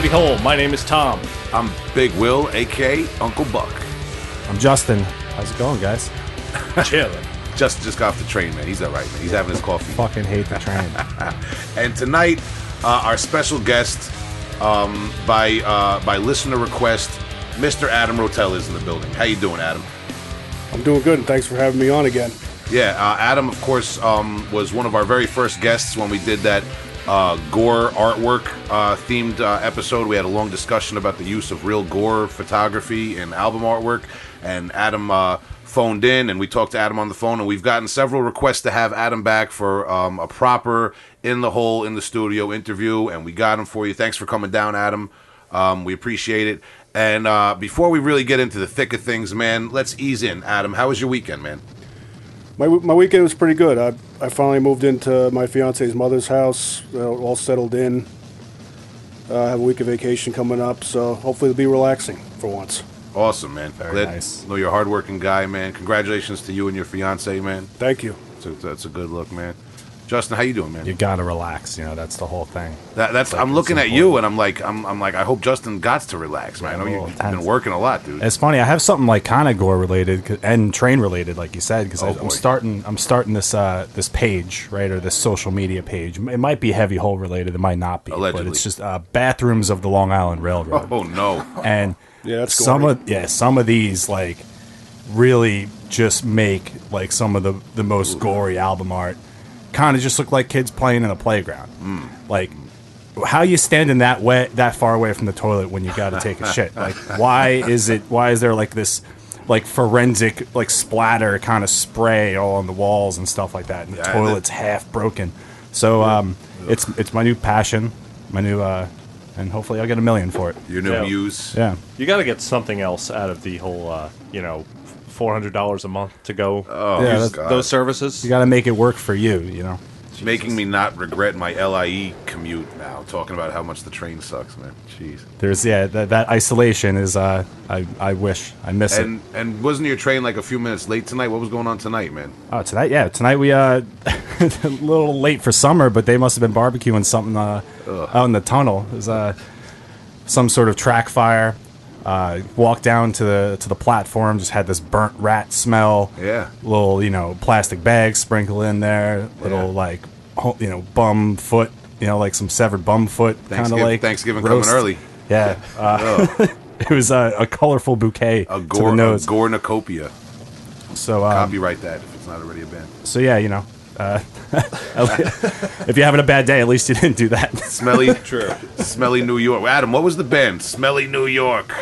Heavy Hole. My name is Tom. I'm Big Will, aka Uncle Buck. I'm Justin. How's it going, guys? Chilling. Just just got off the train, man. He's all right, man. He's having his coffee. Fucking hate the train. And tonight, uh, our special guest, um, by uh, by listener request, Mr. Adam Rotella is in the building. How you doing, Adam? I'm doing good, and thanks for having me on again. Yeah, uh, Adam, of course, um, was one of our very first guests when we did that uh, gore artwork uh, themed uh, episode. We had a long discussion about the use of real gore photography in album artwork, and Adam uh, phoned in, and we talked to Adam on the phone, and we've gotten several requests to have Adam back for um, a proper in the hole in the studio interview, and we got him for you. Thanks for coming down, Adam. Um, we appreciate it. And uh, before we really get into the thick of things, man, let's ease in. Adam, how was your weekend, man? My, my weekend was pretty good. I, I finally moved into my fiance's mother's house, uh, all settled in. Uh, I have a week of vacation coming up, so hopefully it'll be relaxing for once. Awesome, man. Very Glad- nice. Know you're a hardworking guy, man. Congratulations to you and your fiance, man. Thank you. That's a, that's a good look, man. Justin, how you doing, man? you gotta relax. You know that's the whole thing. that, that's like I'm looking at you, and I'm like, I'm, I'm like, I hope Justin got to relax, man. I know well, you've that's- been working a lot, dude. It's funny. I have something like kind of gore related and train related, like you said, because Oh. I'm starting. I'm starting this uh, this page, right, or this social media page. It might be heavy hole related. It might not be, Allegedly. but it's just uh, bathrooms of the Long Island Railroad. Oh no, and Yeah, that's some gory. of yeah some of these like really just make like some of the the most gory album art kind of just look like kids playing in a playground like how you standing that wet that far away from the toilet when you got to take a shit like why is it why is there like this like forensic like splatter kind of spray all on the walls and stuff like that and the Yeah, toilet's half broken so um it's it's my new passion my new uh and hopefully I'll get a million for it. your new Yeah. muse. Yeah. You got to get something else out of the whole, uh, you know, four hundred dollars a month to go. Oh, Yeah, use that's- those services. You got to make it work for you, you know. making me not regret my LIE commute now. Talking about how much the train sucks, man. Jeez. There's yeah, that, that isolation is uh I I wish I miss it. And and wasn't your train like a few minutes late tonight? What was going on tonight, man? Oh, tonight yeah, tonight we uh a little late for summer, but they must have been barbecuing something uh out in the tunnel. It was uh some sort of track fire. Uh, walked down to the to the platform, just had this burnt rat smell. Yeah. little you know plastic bags sprinkled in there, little Yeah. like you know bum foot, you know like some severed bum foot, kind of like Thanksgiving roast. coming early. Yeah, uh, Oh, it was a, a colorful bouquet a to gore, the a nose. gornacopia. So, um, Copyright that if it's not already a band. so yeah, you know, uh, if you're having a bad day, at least you didn't do that. Smelly, True. Smelly New York. Adam, what was the band? Smelly New York.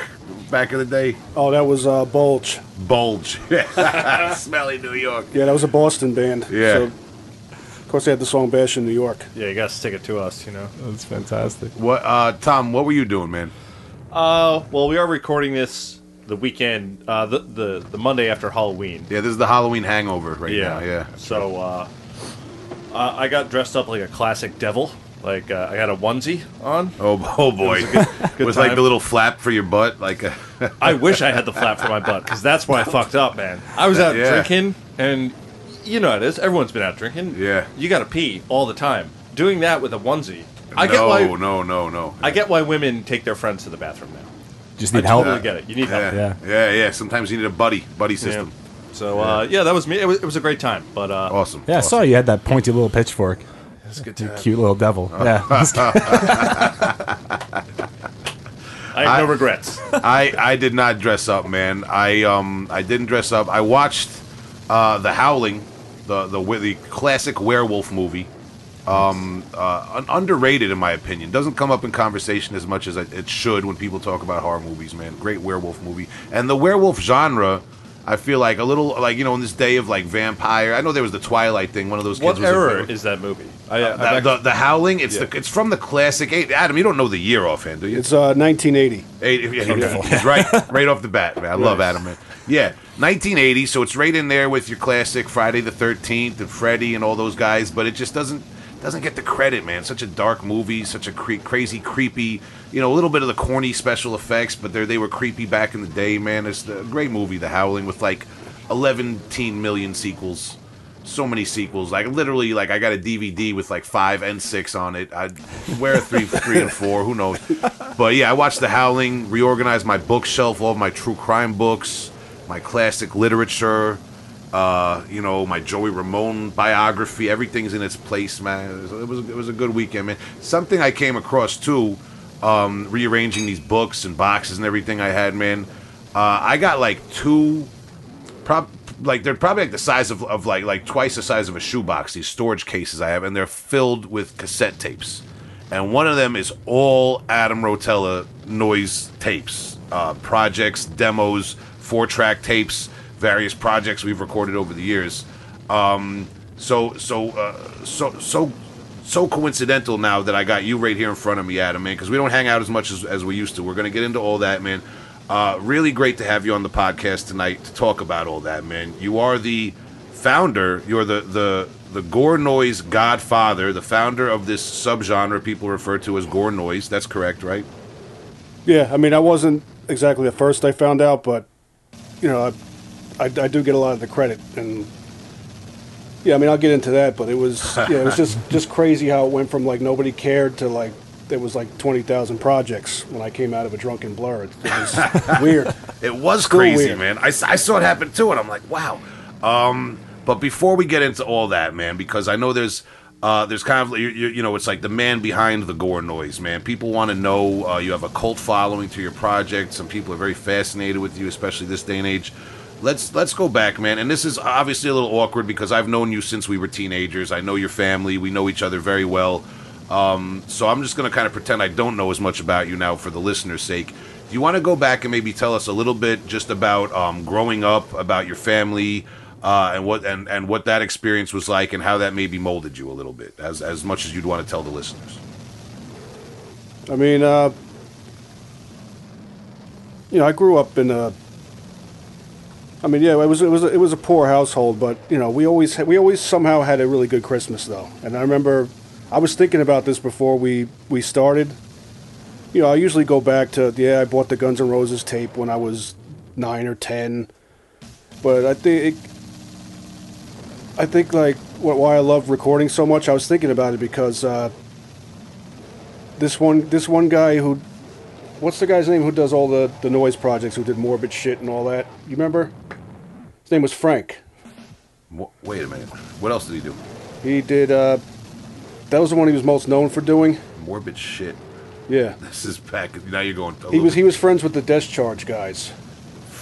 Back in the day, Oh, that was uh, Bulge. Bulge. Smelly New York. Yeah, that was a Boston band. Yeah. So, of course, they had the song Bash in New York. Yeah, you got to stick it to us. You know. That's fantastic. What, uh, Tom? What were you doing, man? Uh, well, we are recording this the weekend, uh, the the the Monday after Halloween. Yeah, this is the Halloween hangover right now. Yeah. So uh, uh, I got dressed up like a classic devil. Like uh, I got a onesie on. Oh, oh boy. good With like the little flap for your butt, like a, I wish I had the flap for my butt because that's where I fucked up, man. I was out Yeah. drinking, and you know how it is. Everyone's been out drinking. Yeah. You got to pee all the time. Doing that with a onesie, I no, get why. no, no, no. I get why women take their friends to the bathroom now. Just I need help. totally get it. You need yeah, help. yeah, Yeah. yeah, Sometimes you need a buddy, buddy system. So uh, yeah, that was me. It was, it was a great time, but uh, Awesome. Yeah, I saw you had that pointy little pitchfork. it's a good You time. cute little devil. Yeah. I have no regrets. I I did not dress up, man. I um I didn't dress up. I watched uh The Howling, the the wi- the classic werewolf movie. Um, uh, un- underrated in my opinion. Doesn't come up in conversation as much as it it should when people talk about horror movies. Man, great werewolf movie. And the werewolf genre, I feel like a little like you know in this day of like vampire. I know there was the Twilight thing. One of those kids what was a is that movie? I, Uh, I've the, the, the Howling. It's Yeah. the it's from the classic. Hey, Adam, you don't know the year offhand, do you? It's uh, 1980. Hey, yeah, he- he's right, right off the bat, man. I love Adam, man. Yeah, 1980. So it's right in there with your classic Friday the 13th and Freddy and all those guys, but it just doesn't doesn't get the credit, man. Such a dark movie, such a cre- crazy, creepy. You know, a little bit of the corny special effects, but they they were creepy back in the day, man. It's a great movie, The Howling, with like 11 million sequels. so many sequels. Like literally, like I got a DVD with like five and six on it. I'd wear three, three and four. Who knows? But yeah, I watched The Howling, reorganized my bookshelf, all of my true crime books, my classic literature. Uh, you know, my Joey Ramone biography. Everything's in its place, man. It was, it was, it was a good weekend, man. Something I came across too, um, rearranging these books and boxes and everything I had, man. Uh, I got like two, prob like they're probably like the size of, of like like twice the size of a shoebox. These storage cases I have, and they're filled with cassette tapes. And one of them is all Adam Rotella noise tapes, uh, projects, demos, four track tapes, various projects we've recorded over the years. Um, so so uh, so so so coincidental now that I got you right here in front of me, Adam, man, because we don't hang out as much as, as we used to. We're gonna get into all that, man. Uh, really great to have you on the podcast tonight to talk about all that, man. You are the founder. You're the the the gore noise godfather, the founder of this subgenre people refer to as gore noise. That's correct, right? Yeah, I mean, I wasn't exactly the first I found out, but you know, I, I, I do get a lot of the credit, and yeah, I mean, I'll get into that, but it was yeah, it was just just crazy how it went from like nobody cared to like there was like twenty thousand projects when I came out of a drunken blur. It, it was weird. It was Still crazy, weird. man. I saw it happen too, and I'm like, wow. Um, but before we get into all that, man, because I know there's uh, there's kind of you, you, you know it's like the man behind the gore noise, man. People want to know uh, you have a cult following to your project. Some people are very fascinated with you, especially this day and age. Let's let's go back, man. And this is obviously a little awkward because I've known you since we were teenagers. I know your family. We know each other very well. Um, so I'm just going to kind of pretend I don't know as much about you now for the listeners' sake. Do you want to go back and maybe tell us a little bit just about um, growing up, about your family, uh, and what and, and what that experience was like, and how that maybe molded you a little bit, as as much as you'd want to tell the listeners? I mean, uh, you know, I grew up in a. I mean, yeah, it was it was it was a poor household, but you know, we always we always somehow had a really good Christmas though. And I remember, I was thinking about this before we we started. You know, I usually go back to yeah, I bought the Guns N' Roses tape when I was nine or ten, but I think I think like why I love recording so much. I was thinking about it because. Uh, this one this one guy who what's the guy's name who does all the the noise projects who did morbid shit and all that you remember his name was frank Wh- Wait a minute. What else did he do? he did uh that was the one he was most known for doing Morbid shit. yeah This is back. Now you're going. he was he was friends with the discharge guys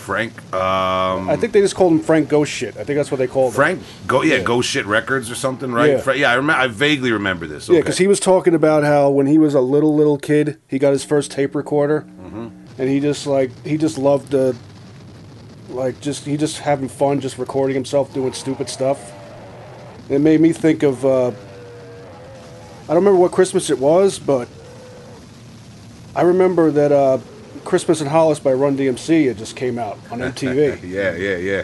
Frank. Um, i think they just called him frank ghost shit i think that's what they called him Frank. Go yeah. Yeah. Go shit records or something, right? Yeah. Fra- yeah. I remember. I vaguely remember this. yeah because he was talking about how when he was a little little kid he got his first tape recorder and he just like he just loved the like just he just having fun just recording himself doing stupid stuff it made me think of uh, i don't remember what christmas it was but i remember that uh, christmas in hollis by run dmc it just came out on mtv yeah. Yeah. Yeah.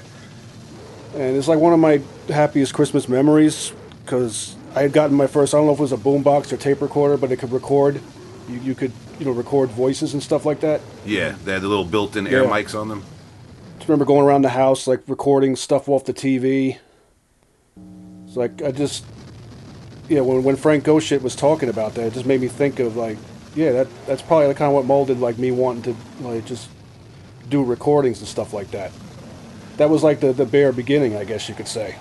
and it's like one of my happiest Christmas memories because I had gotten my first. I don't know if it was a boombox or tape recorder, but it could record. You, you could you know record voices and stuff like that. Yeah. They had the little built-in air mics on them. Just remember going around the house like recording stuff off the TV. It's like I just yeah when when Frank Ghost shit was talking about that, it just made me think of like yeah that that's probably kind of what molded like me wanting to like just do recordings and stuff like that. That was like the the bare beginning, I guess you could say.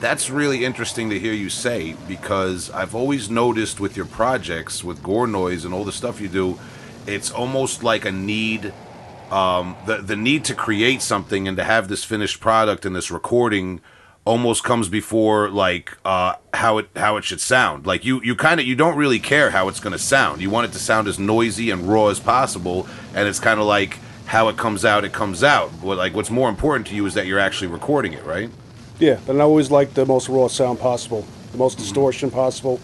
That's really interesting to hear you say because I've always noticed with your projects, with Gore Noise and all the stuff you do, it's almost like a need, um, the the need to create something and to have this finished product and this recording almost comes before like uh, how it how it should sound. Like you you kind of you don't really care how it's going to sound. You want it to sound as noisy and raw as possible, and it's kind of like how it comes out, it comes out. But like what's more important to you is that you're actually recording it, right? Yeah, and I always like the most raw sound possible, the most distortion possible.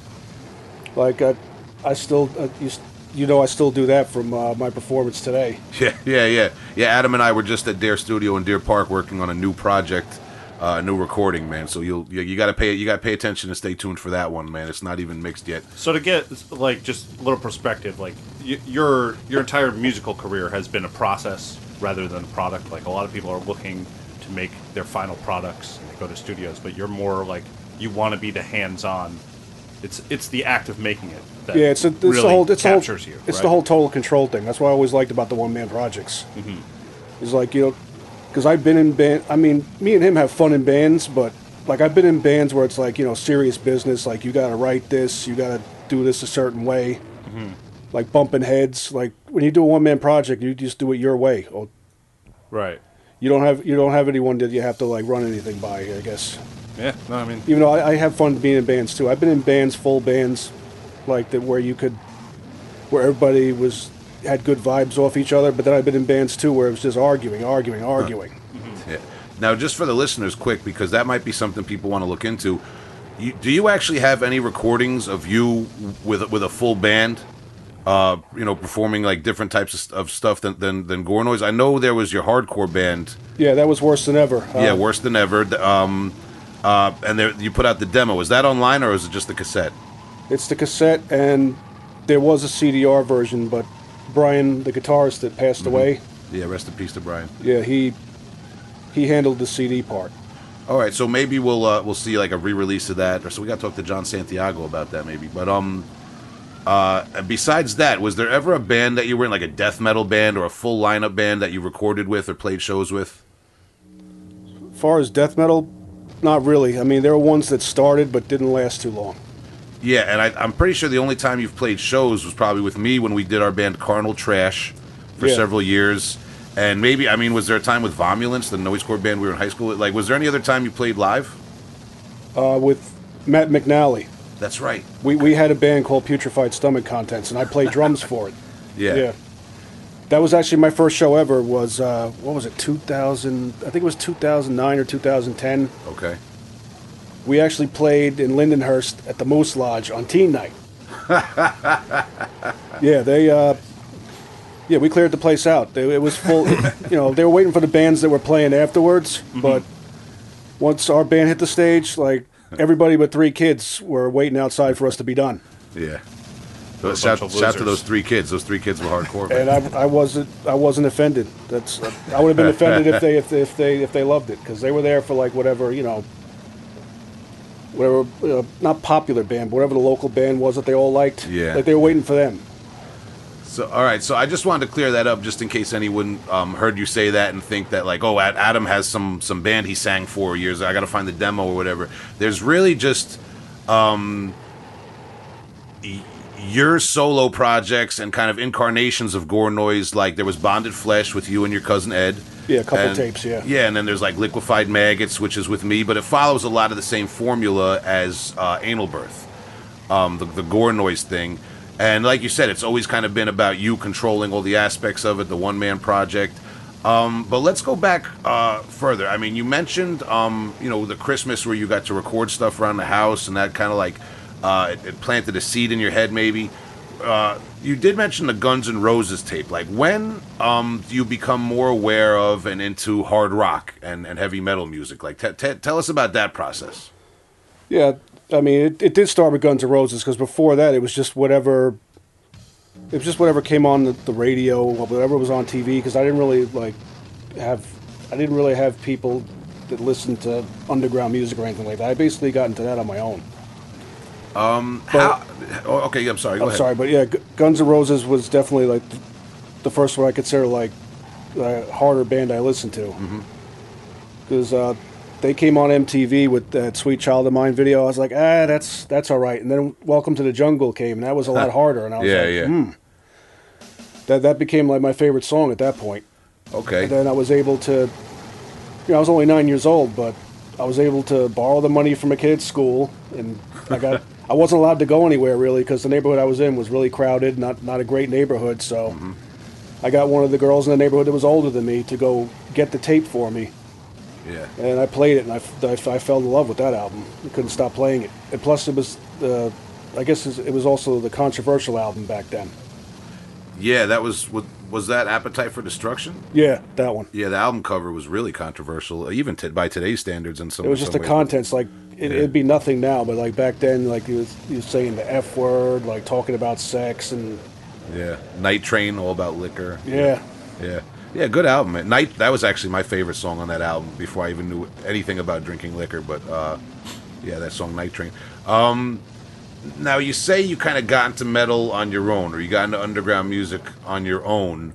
Like I, I still, uh, you, you know, I still do that from uh, my performance today. Yeah, yeah, yeah, yeah. Adam and I were just at Dare Studio in Deer Park working on a new project, uh, a new recording, man. So you'll you, you got to pay you got to pay attention and stay tuned for that one, man. It's not even mixed yet. So to get like just a little perspective, like y- your your entire musical career has been a process rather than a product. Like a lot of people are looking to make their final products and they go to studios, but you're more like you want to be the hands-on. It's it's the act of making it. That Yeah, it's, a, it's really the whole it's the whole, you. It's right? the whole total control thing. That's what I always liked about the one man projects. Mm-hmm. It's like you know, because I've been in band. I mean, me and him have fun in bands, but like I've been in bands where it's like you know serious business. Like you got to write this, you got to do this a certain way. Mm-hmm. Like bumping heads. Like when you do a one man project, you just do it your way. Oh, right. you don't have you don't have anyone that you have to like run anything by. I guess. Yeah. No, I mean, even though I, I have fun being in bands too. I've been in bands, full bands, like that where you could, where everybody was had good vibes off each other. But then I've been in bands too where it was just arguing, arguing, arguing. Yeah. Now, just for the listeners, quick, because that might be something people want to look into. You, do you actually have any recordings of you with with a full band? Uh, you know, performing like different types of, st- of stuff than, than than Gore Noise. I know there was your hardcore band. Yeah, that was worse than ever. Uh, yeah, worse than ever. Um, uh, and there, you put out the demo. Is that online or is it just the cassette? It's the cassette, and there was a CDR version, but Brian, the guitarist that passed away, Yeah. Rest in peace to Brian. yeah, he he handled the CD part. All right, so maybe we'll uh, we'll see like a re-release of that, or so we got to talk to John Santiago about that maybe. But um, uh, besides that, was there ever a band that you were in, like a death metal band or a full lineup band that you recorded with or played shows with? As far as death metal, not really. I mean, there were ones that started but didn't last too long. Yeah, and I, I'm pretty sure the only time you've played shows was probably with me when we did our band Carnal Trash for Yeah. several years. And maybe, I mean, was there a time with Vomulence, the noisecore band we were in high school with? Like, was there any other time you played live? Uh, with Matt McNally, That's right. we, we had a band called Putrefied Stomach Contents, and I played drums for it. Yeah. Yeah. That was actually my first show ever. Was uh, what was it? 2000? I think it was 2009 or 2010. Okay. We actually played in Lindenhurst at the Moose Lodge on Teen Night. yeah, they. Uh, yeah, we cleared the place out. They, it was full. you know, they were waiting for the bands that were playing afterwards. But once our band hit the stage, like everybody but three kids were waiting outside for us to be done. Yeah. We're shout, shout to those three kids. Those three kids were hardcore. and. I, I wasn't I wasn't offended. That's I would have been offended if they if they if they, if they loved it because they were there for like whatever you know, whatever uh, not popular band, but whatever the local band was that they all liked. Yeah. like they were waiting for them. So, all right. So, I just wanted to clear that up, just in case anyone um, heard you say that and think that, like, oh, Adam has some some band he sang for years. I got to find the demo or whatever. There's really just um, your solo projects and kind of incarnations of Gore Noise. Like, there was Bonded Flesh with you and your cousin Ed. Yeah, a couple And- tapes, yeah. Yeah, and then there's like Liquefied Maggots, which is with me, but it follows a lot of the same formula as uh, Anal Birth um, the, the gore noise thing. And like you said, it's always kind of been about you controlling all the aspects of it, the one man project. Um, but let's go back uh, further. I mean, you mentioned, um, you know, the Christmas where you got to record stuff around the house, and that kind of like uh, it, it planted a seed in your head, maybe. Uh, you did mention the Guns N' Roses tape. Like, when um, do you become more aware of and into hard rock and, and heavy metal music? Like, t- t- tell us about that process. Yeah, I mean it, it did start with Guns N' Roses because before that it was just whatever. It was just whatever came on the, the radio, whatever was on TV. Because I didn't really like have, I didn't really have people that listened to underground music or anything like that. I basically got into that on my own. How? Oh, okay, I'm sorry. Go I'm ahead. sorry, but yeah, Guns N' Roses was definitely like the, first one I consider like a harder band I listened to. Mm-hmm. Because uh, they came on MTV with that "Sweet Child of Mine" video. I was like, ah, that's that's all right. And then "Welcome to the Jungle" came, and that was a lot harder. And I was Yeah, like, yeah. hmm. That that became like my favorite song at that point. Okay. And then I was able to, you know, I was only nine years old, but I was able to borrow the money from a kid's school, and I got. I wasn't allowed to go anywhere really because the neighborhood I was in was really crowded, not not a great neighborhood. So, mm-hmm. I got one of the girls in the neighborhood that was older than me to go get the tape for me, Yeah. and I played it, and I I fell in love with that album. I couldn't stop playing it, and plus it was the, I guess it was also the controversial album back then. Yeah, that was was- was that Appetite for Destruction? Yeah, that one. Yeah, the album cover was really controversial, even t- by today's standards. And some It was just the ways. contents. Like it, Yeah. it'd be nothing now, but like back then, like he was, he was saying the f word, like talking about sex, and Yeah, Night Train, all about liquor. yeah, yeah. Yeah, good album. man. Night that was actually my favorite song on that album before I even knew anything about drinking liquor. But uh, yeah, that song Night Train. Um, now you say you kind of got into metal on your own, or you got into underground music on your own.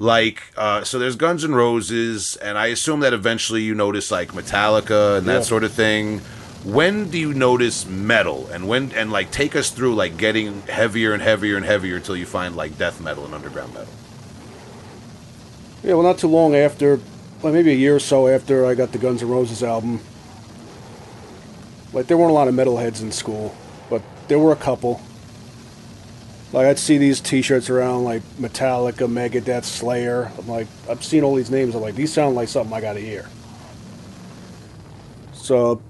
Like, uh, so there's Guns N' Roses, and I assume that eventually you notice like Metallica and that Yeah. sort of thing. When do you notice metal, and when and like take us through like getting heavier and heavier and heavier until you find like death metal and underground metal? Yeah, well, not too long after, well, maybe a year or so after I got the Guns N' Roses album. Like, there weren't a lot of metalheads in school, there were a couple. Like, I'd see these T-shirts around, like Metallica, Megadeth, Slayer. I'm like, I've seen all these names. I'm like, these sound like something I got to hear. So,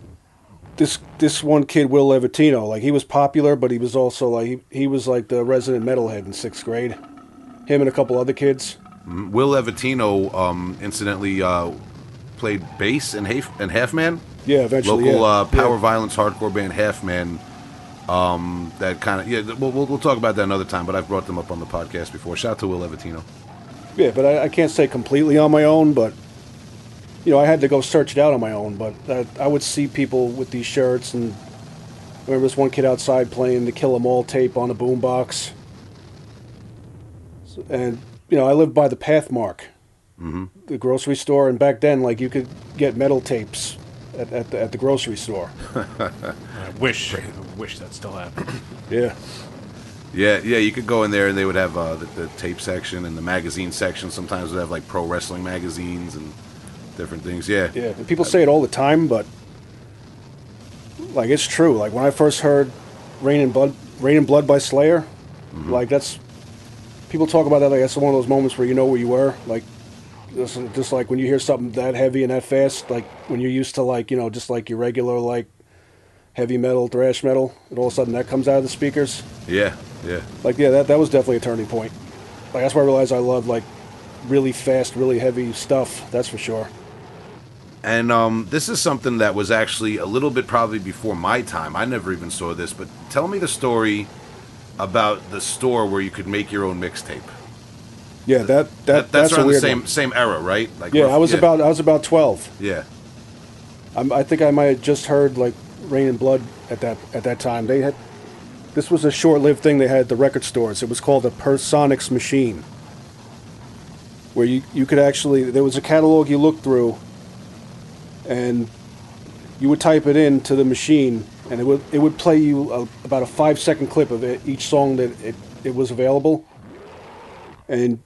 this this one kid, Will Levitino, like he was popular, but he was also like he, he was like the resident metalhead in sixth grade. Him and a couple other kids. Will Levitino, um, incidentally, uh, played bass in Half, in Half Man. Yeah, eventually. Local yeah. uh, power Yeah. violence hardcore band Half Man. Um, that kind of yeah. We'll, we'll we'll talk about that another time. But I've brought them up on the podcast before. Shout out to Will Levitino. Yeah, but I, I can't say completely on my own, but you know, I had to go search it out on my own. But I, I would see people with these shirts, and I remember this one kid outside playing the Kill 'Em All tape on a boombox. So- And you know, I lived by the Pathmark, mm-hmm. the grocery store, and back then, like you could get metal tapes at, at, the, at the grocery store. I wish, I wish that still happened. Yeah, Yeah, yeah. You could go in there and they would have uh, the, the tape section and the magazine section. Sometimes would have like pro wrestling magazines and different things. Yeah. Yeah, and people say it all the time, but like it's true. Like when I first heard "Raining Blood," "Raining Blood" by Slayer, like that's people talk about that like that's one of those moments where you know where you were. Like just, just like when you hear something that heavy and that fast, like when you're used to like you know just like your regular like heavy metal, thrash metal, and all of a sudden that comes out of the speakers. Yeah. Yeah. Like yeah, that that was definitely a turning point. Like that's why I realized I love like really fast, really heavy stuff. That's for sure. And um, this is something that was actually a little bit probably before my time. I never even saw this, but tell me the story about the store where you could make your own mixtape. Yeah, that, that, That, that's that's, a the same one. same era, right? Like Yeah, rough- I was about I was about twelve. yeah. I'm, I think I might have just heard like Raining Blood at that at that time. They had this was a short-lived thing they had at the record stores. It was called a Personics machine, where you you could actually there was a catalog you looked through, and you would type it in to the machine, and it would it would play you a, about a five-second clip of it, each song that it, it was available, and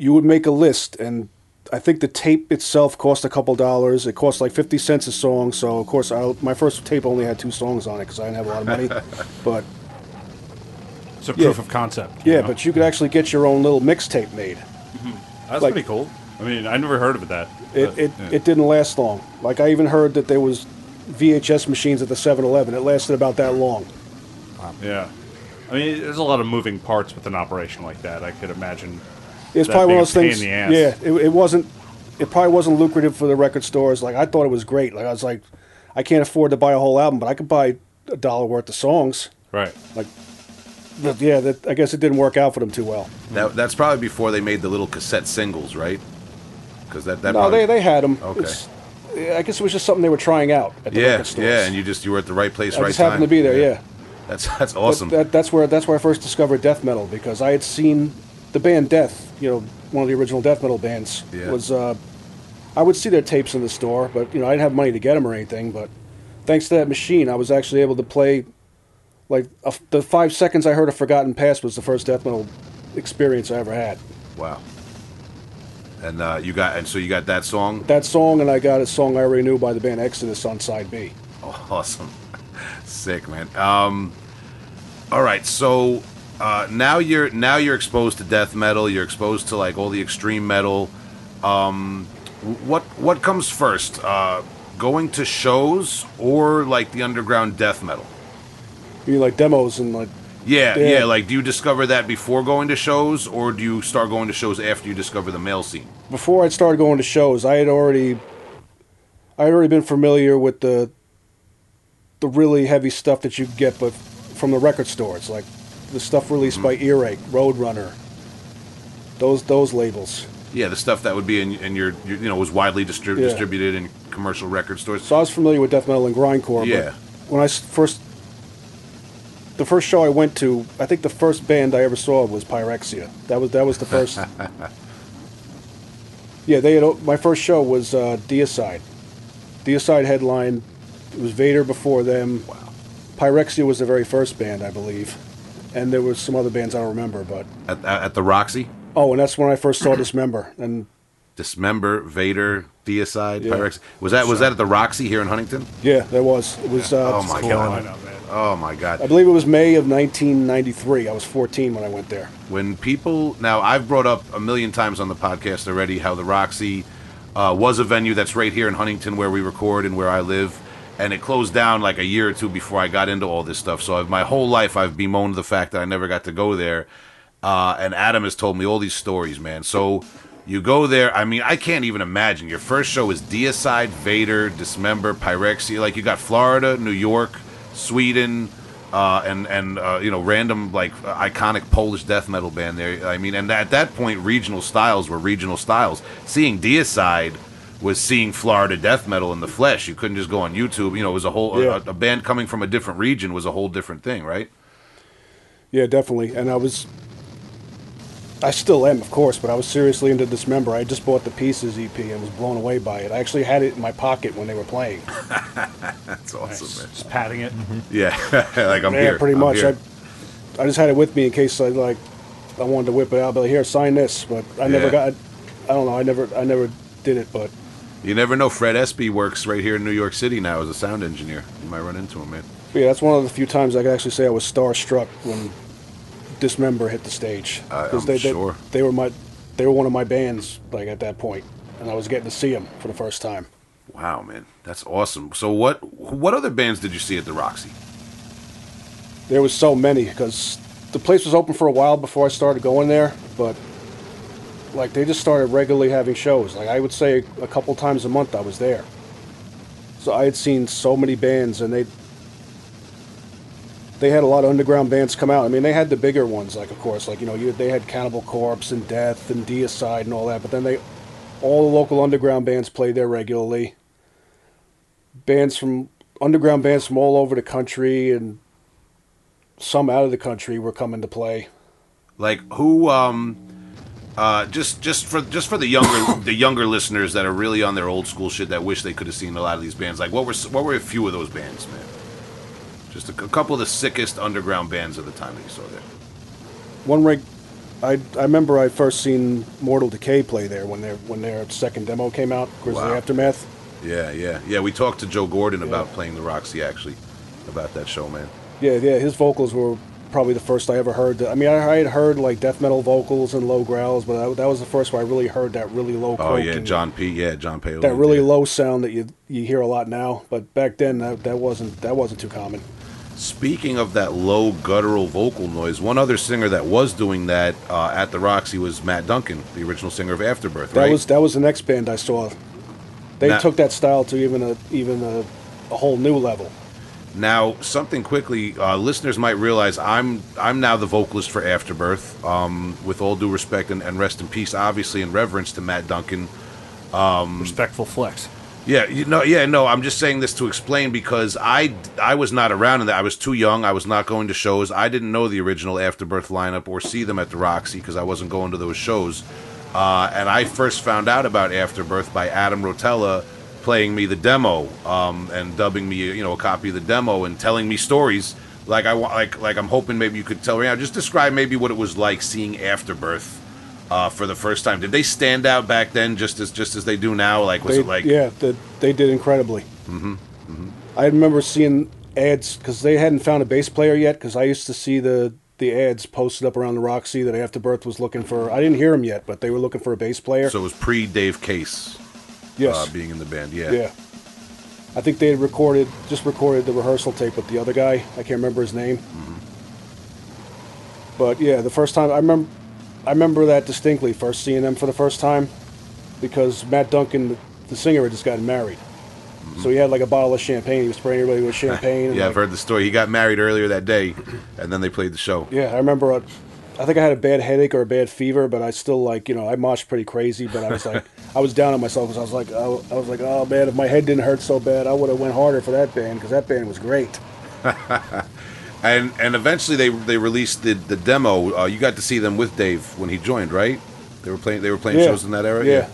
you would make a list and I think the tape itself cost a couple dollars. It cost like fifty cents a song. So of course, I, my first tape only had two songs on it because I didn't have a lot of money. but It's a Yeah. proof of concept. yeah, know? but you could actually get your own little mixtape made. Mm-hmm. that's like- pretty cool. I mean, I never heard of that. It but, it, yeah. it didn't last long. Like I even heard that there was VHS machines at the 7-Eleven. It lasted about that long. Yeah. I mean, there's a lot of moving parts with an operation like that. I could imagine. It's probably being one of those things. in the ass. Yeah, it, it wasn't. It probably wasn't lucrative for the record stores. Like I thought it was great. Like I was like, I can't afford to buy a whole album, but I could buy a dollar worth of songs. Right. Like, but yeah, that, I guess it didn't work out for them too well. That, that's probably before they made the little cassette singles, right? Because that, that No, probably- they they had them. Okay. I guess it was just something they were trying out at the yeah record stores. yeah, and you just you were at the right place, I right just happened time. to be there. Yeah, That's that's But awesome. that, that's where that's where I first discovered death metal because I had seen the band Death. You know, one of the original death metal bands Yeah. was. Uh, I would see their tapes in the store, but you know I didn't have money to get them or anything. But thanks to that machine, I was actually able to play. Like a, the five seconds I heard of Forgotten Past was the first death metal experience I ever had. wow. And uh, you got and so you got that song. That song, and I got a song I already knew by the band Exodus on side B. Oh, awesome. Sick, man. Um, all right, so uh, now you're now you're exposed to death metal. You're exposed to like all the extreme metal. Um, what what comes first? Uh, going to shows or like the underground death metal? You mean like demos and like Yeah, Yeah. yeah. Like, do you discover that before going to shows, or do you start going to shows after you discover the male scene? before I started going to shows, I had already, I had already been familiar with the, the really heavy stuff that you get, but from the record store. It's like the stuff released by Earache, Roadrunner, those those labels. Yeah, the stuff that would be in, in your, your, you know, was widely distri- Yeah. distributed in commercial record stores. So I was familiar with death metal and grindcore. Yeah. But when I first, the first show I went to, I think the first band I ever saw was Pyrexia. That was that was the first. yeah, they had my first show was uh, Deicide. Deicide headline. It was Vader before them. Wow. Pyrexia was the very first band, I believe, and there was some other bands I don't remember. But At, at, at the Roxy, oh, and that's when I first saw Dismember. And Dismember, Vader, Deicide, Yeah. Pyrex. Was that was that at the Roxy here in Huntington? yeah, there was. It was. Uh, Oh my Cool. god! Know. Oh my god! I believe it was May of 1993. I was 14 when I went there. when people now I've brought up a million times on the podcast already how the Roxy uh, was a venue that's right here in Huntington where we record and where I live, and it closed down like a year or two before I got into all this stuff. So I've, my whole life I've bemoaned the fact that I never got to go there, uh, and Adam has told me all these stories, man. So. You go there. I mean, I can't even imagine. Your first show is Deicide, Vader, Dismember, Pyrexia. Like you got Florida, New York, Sweden, uh, and and uh, you know random like iconic Polish death metal band there. I mean, and at that point, regional styles were regional styles. Seeing Deicide was seeing Florida death metal in the flesh. You couldn't just go on YouTube. You know, it was a whole Yeah. a, a band coming from a different region was a whole different thing, right? Yeah, definitely. And I was, I still am, of course, but I was seriously into Dismember. I just bought the Pieces EP and was blown away by it. I actually had it in my pocket when they were playing. That's awesome, man. Just patting it. Mm-hmm. Yeah, like I'm yeah, here. pretty I'm much. here. I, I just had it with me in case I like, I wanted to whip it out. But here, sign this. But I never got. I don't know. I never. I never did it. But You never know. Fred Estby works right here in New York City now as a sound engineer. You might run into him, man. yeah, that's one of the few times I can actually say I was starstruck when Dismember hit the stage. I- 'Cause I'm they, they- sure. they were my, they were one of my bands like at that point, and I was getting to see them for the first time. Wow, man, that's awesome. So what what other bands did you see at the Roxy? There was so many because the place was open for a while before I started going there, but like they just started regularly having shows. Like I would say a couple times a month I was there. So I had seen so many bands and they they had a lot of underground bands come out. I mean, they had the bigger ones, like of course, like you know, you, they had Cannibal Corpse and Death and Deicide and all that. But then they, all the local underground bands played there regularly. Bands from underground bands from all over the country and some out of the country were coming to play. Like who? Um, uh, just just for just for the younger the younger listeners that are really on their old school shit that wish they could have seen a lot of these bands. Like what were what were a few of those bands, man? Just a couple of the sickest underground bands of the time that you saw there. One rig, I I remember I first seen Mortal Decay play there when their when their second demo came out, Grizzly Wow. Aftermath. Yeah, yeah, yeah. We talked to Joe Gordon about playing the Roxy actually, about that show, man. Yeah, yeah, his vocals were probably the first I ever heard. That, I mean, I, I had heard like death metal vocals and low growls, but that, that was the first where I really heard that really low. Oh yeah, John P. Yeah, John Paoli. That really yeah. low sound that you you hear a lot now, but back then that, that wasn't that wasn't too common. Speaking of that low guttural vocal noise, one other singer that was doing that uh, at the Roxy was Matt Duncan, the original singer of Afterbirth, That right? was that was the next band I saw. They Now- took that style to even a even a, a whole new level. Now, something quickly, uh, listeners might realize I'm I'm now the vocalist for Afterbirth. Um, with all due respect and, and rest in peace, obviously, in reverence to Matt Duncan. Respectful flex. Yeah, you know, yeah, no. I'm just saying this to explain because I I was not around in that. I was too young. I was not going to shows. I didn't know the original Afterbirth lineup or see them at the Roxy because I wasn't going to those shows. Uh, and I first found out about Afterbirth by Adam Rotella playing me the demo um, and dubbing me, you know, a copy of the demo and telling me stories. Like I like like I'm hoping maybe you could tell me now. Just describe maybe what it was like seeing Afterbirth. Uh, for the first time, did they stand out back then, just as just as they do now? Like, was They, it like yeah, the, they did incredibly. Mm-hmm. I remember seeing ads because they hadn't found a bass player yet. Because I used to see the the ads posted up around the Roxy that Afterbirth was looking for. I didn't hear them yet, but they were looking for a bass player. So it was pre Dave Case yes, uh, being in the band. Yeah. yeah. I think they had recorded just recorded the rehearsal tape with the other guy. I can't remember his name. But yeah, the first time I remember, I remember that distinctly. First seeing them for the first time, because Matt Duncan, the, singer, had just gotten married. So he had like a bottle of champagne. He was spraying everybody with champagne. and, Yeah, I've heard the story. He got married earlier that day, and then they played the show. Yeah, I remember. Uh, I think I had a bad headache or a bad fever, but I still like you know I moshed pretty crazy. But I was like I was down on myself because I was like I, I was like oh man if my head didn't hurt so bad I would have went harder for that band because that band was great. And and eventually they they released the the demo. Uh, you got to see them with Dave when he joined, right? They were playing they were playing Yeah. shows in that era. Yeah.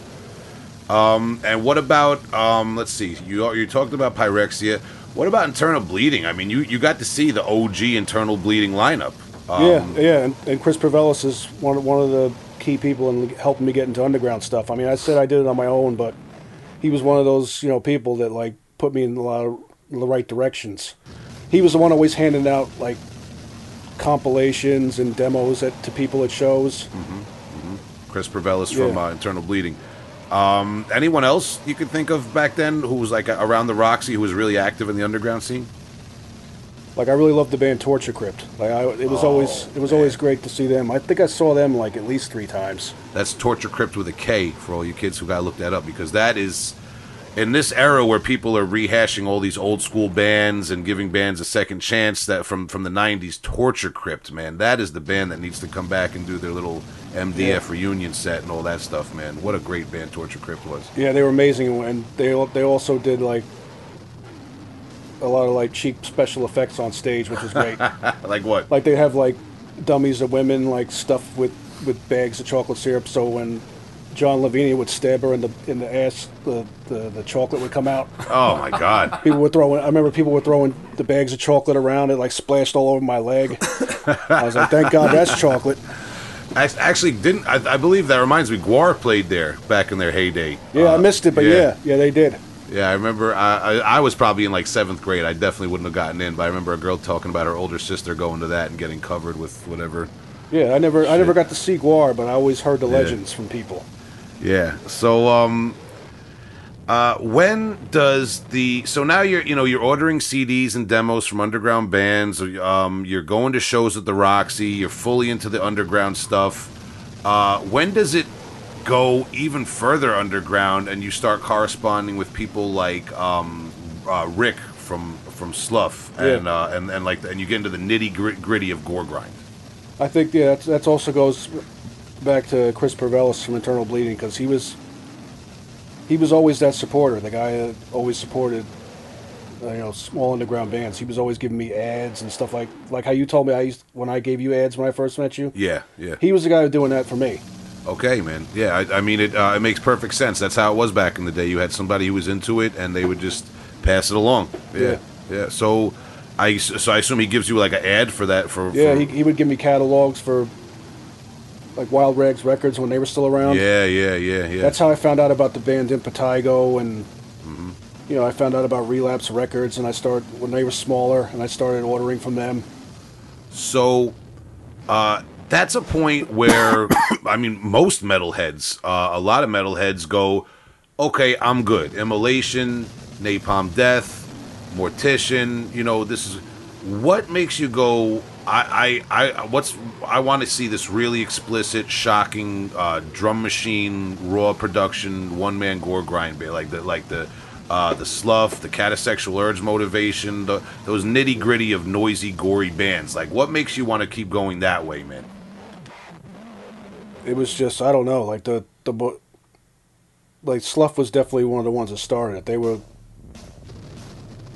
And what about um? Let's see. You you talked about Pyrexia. What about Internal Bleeding? I mean, you you got to see the OG Internal Bleeding lineup. Um, yeah, yeah, and, and Chris Pervelis is one of, one of the key people in helping me get into underground stuff. I mean, I said I did it on my own, but he was one of those you know people that like put me in a lot of the right directions. He was the one always handing out like compilations and demos at, to people at shows. Chris Pervelis from uh, Internal Bleeding. Um, anyone else you could think of back then who was like around the Roxy who was really active in the underground scene? Like I really loved the band Torture Crypt. Like I, it was always oh, it was always great to see them. I think I saw them like at least three times. That's Torture Crypt with a K for all you kids who got to look that up because that is in this era where people are rehashing all these old school bands and giving bands a second chance that from from the 90s Torture Crypt man that is the band that needs to come back and do their little MDF Yeah. reunion set and all that stuff man what a great band Torture Crypt was Yeah, they were amazing, and they they also did like a lot of like cheap special effects on stage, which was great. like what like they have like dummies of women like stuffed with with bags of chocolate syrup, so when John Lavinia would stab her in the in the ass, the the, the chocolate would come out. oh my god People were throwing. I remember people were throwing the bags of chocolate around. It like splashed all over my leg. I was like, "Thank God that's chocolate." I actually didn't I, I believe that reminds me GWAR played there back in their heyday Yeah, I Uh, missed it, but yeah, yeah, they did. Yeah, I remember. I, I, I was probably in like seventh grade. I definitely wouldn't have gotten in, but I remember a girl talking about her older sister going to that and getting covered with whatever. Yeah, I never, I never got to see GWAR, but I always heard the Yeah. legends from people. Yeah. So, um, uh, when does the so now you're you know you're ordering CDs and demos from underground bands. Um, you're going to shows at the Roxy. You're fully into the underground stuff. Uh, when does it go even further underground and you start corresponding with people like um, uh, Rick from from Slough and Yeah. uh, and and like and you get into the nitty grit- gritty of gore grind. I think yeah, that's, that's also goes back to Chris Pervelis from Internal Bleeding because he was he was always that supporter, the guy that always supported uh, you know small underground bands. He was always giving me ads and stuff like like how you told me I used when I gave you ads when I first met you. Yeah, yeah. He was the guy doing that for me. Okay, man. Yeah, I, I mean it. Uh, it makes perfect sense. That's how it was back in the day. You had somebody who was into it, and they would just pass it along. Yeah, yeah. Yeah. So, I so I assume he gives you like an ad for that for. Yeah, for, he, he would give me catalogs for like Wild Rags Records when they were still around. yeah, yeah, yeah, yeah. That's how I found out about the band Impetigo and you know I found out about Relapse Records and I started when they were smaller and I started ordering from them. So, uh, that's a point where, I mean, most metalheads, uh, a lot of metalheads go, okay, I'm good. Immolation, Napalm Death, Mortician, you know, this is. What makes you go, I, I, I what's, I want to see this really explicit, shocking, uh, drum machine, raw production, one man gore grind like the, like the, uh, the slough, the catasexual urge motivation, the, those nitty gritty of noisy, gory bands. Like, what makes you want to keep going that way, man? It was just I don't know like the the like Slough was definitely one of the ones that started it. They were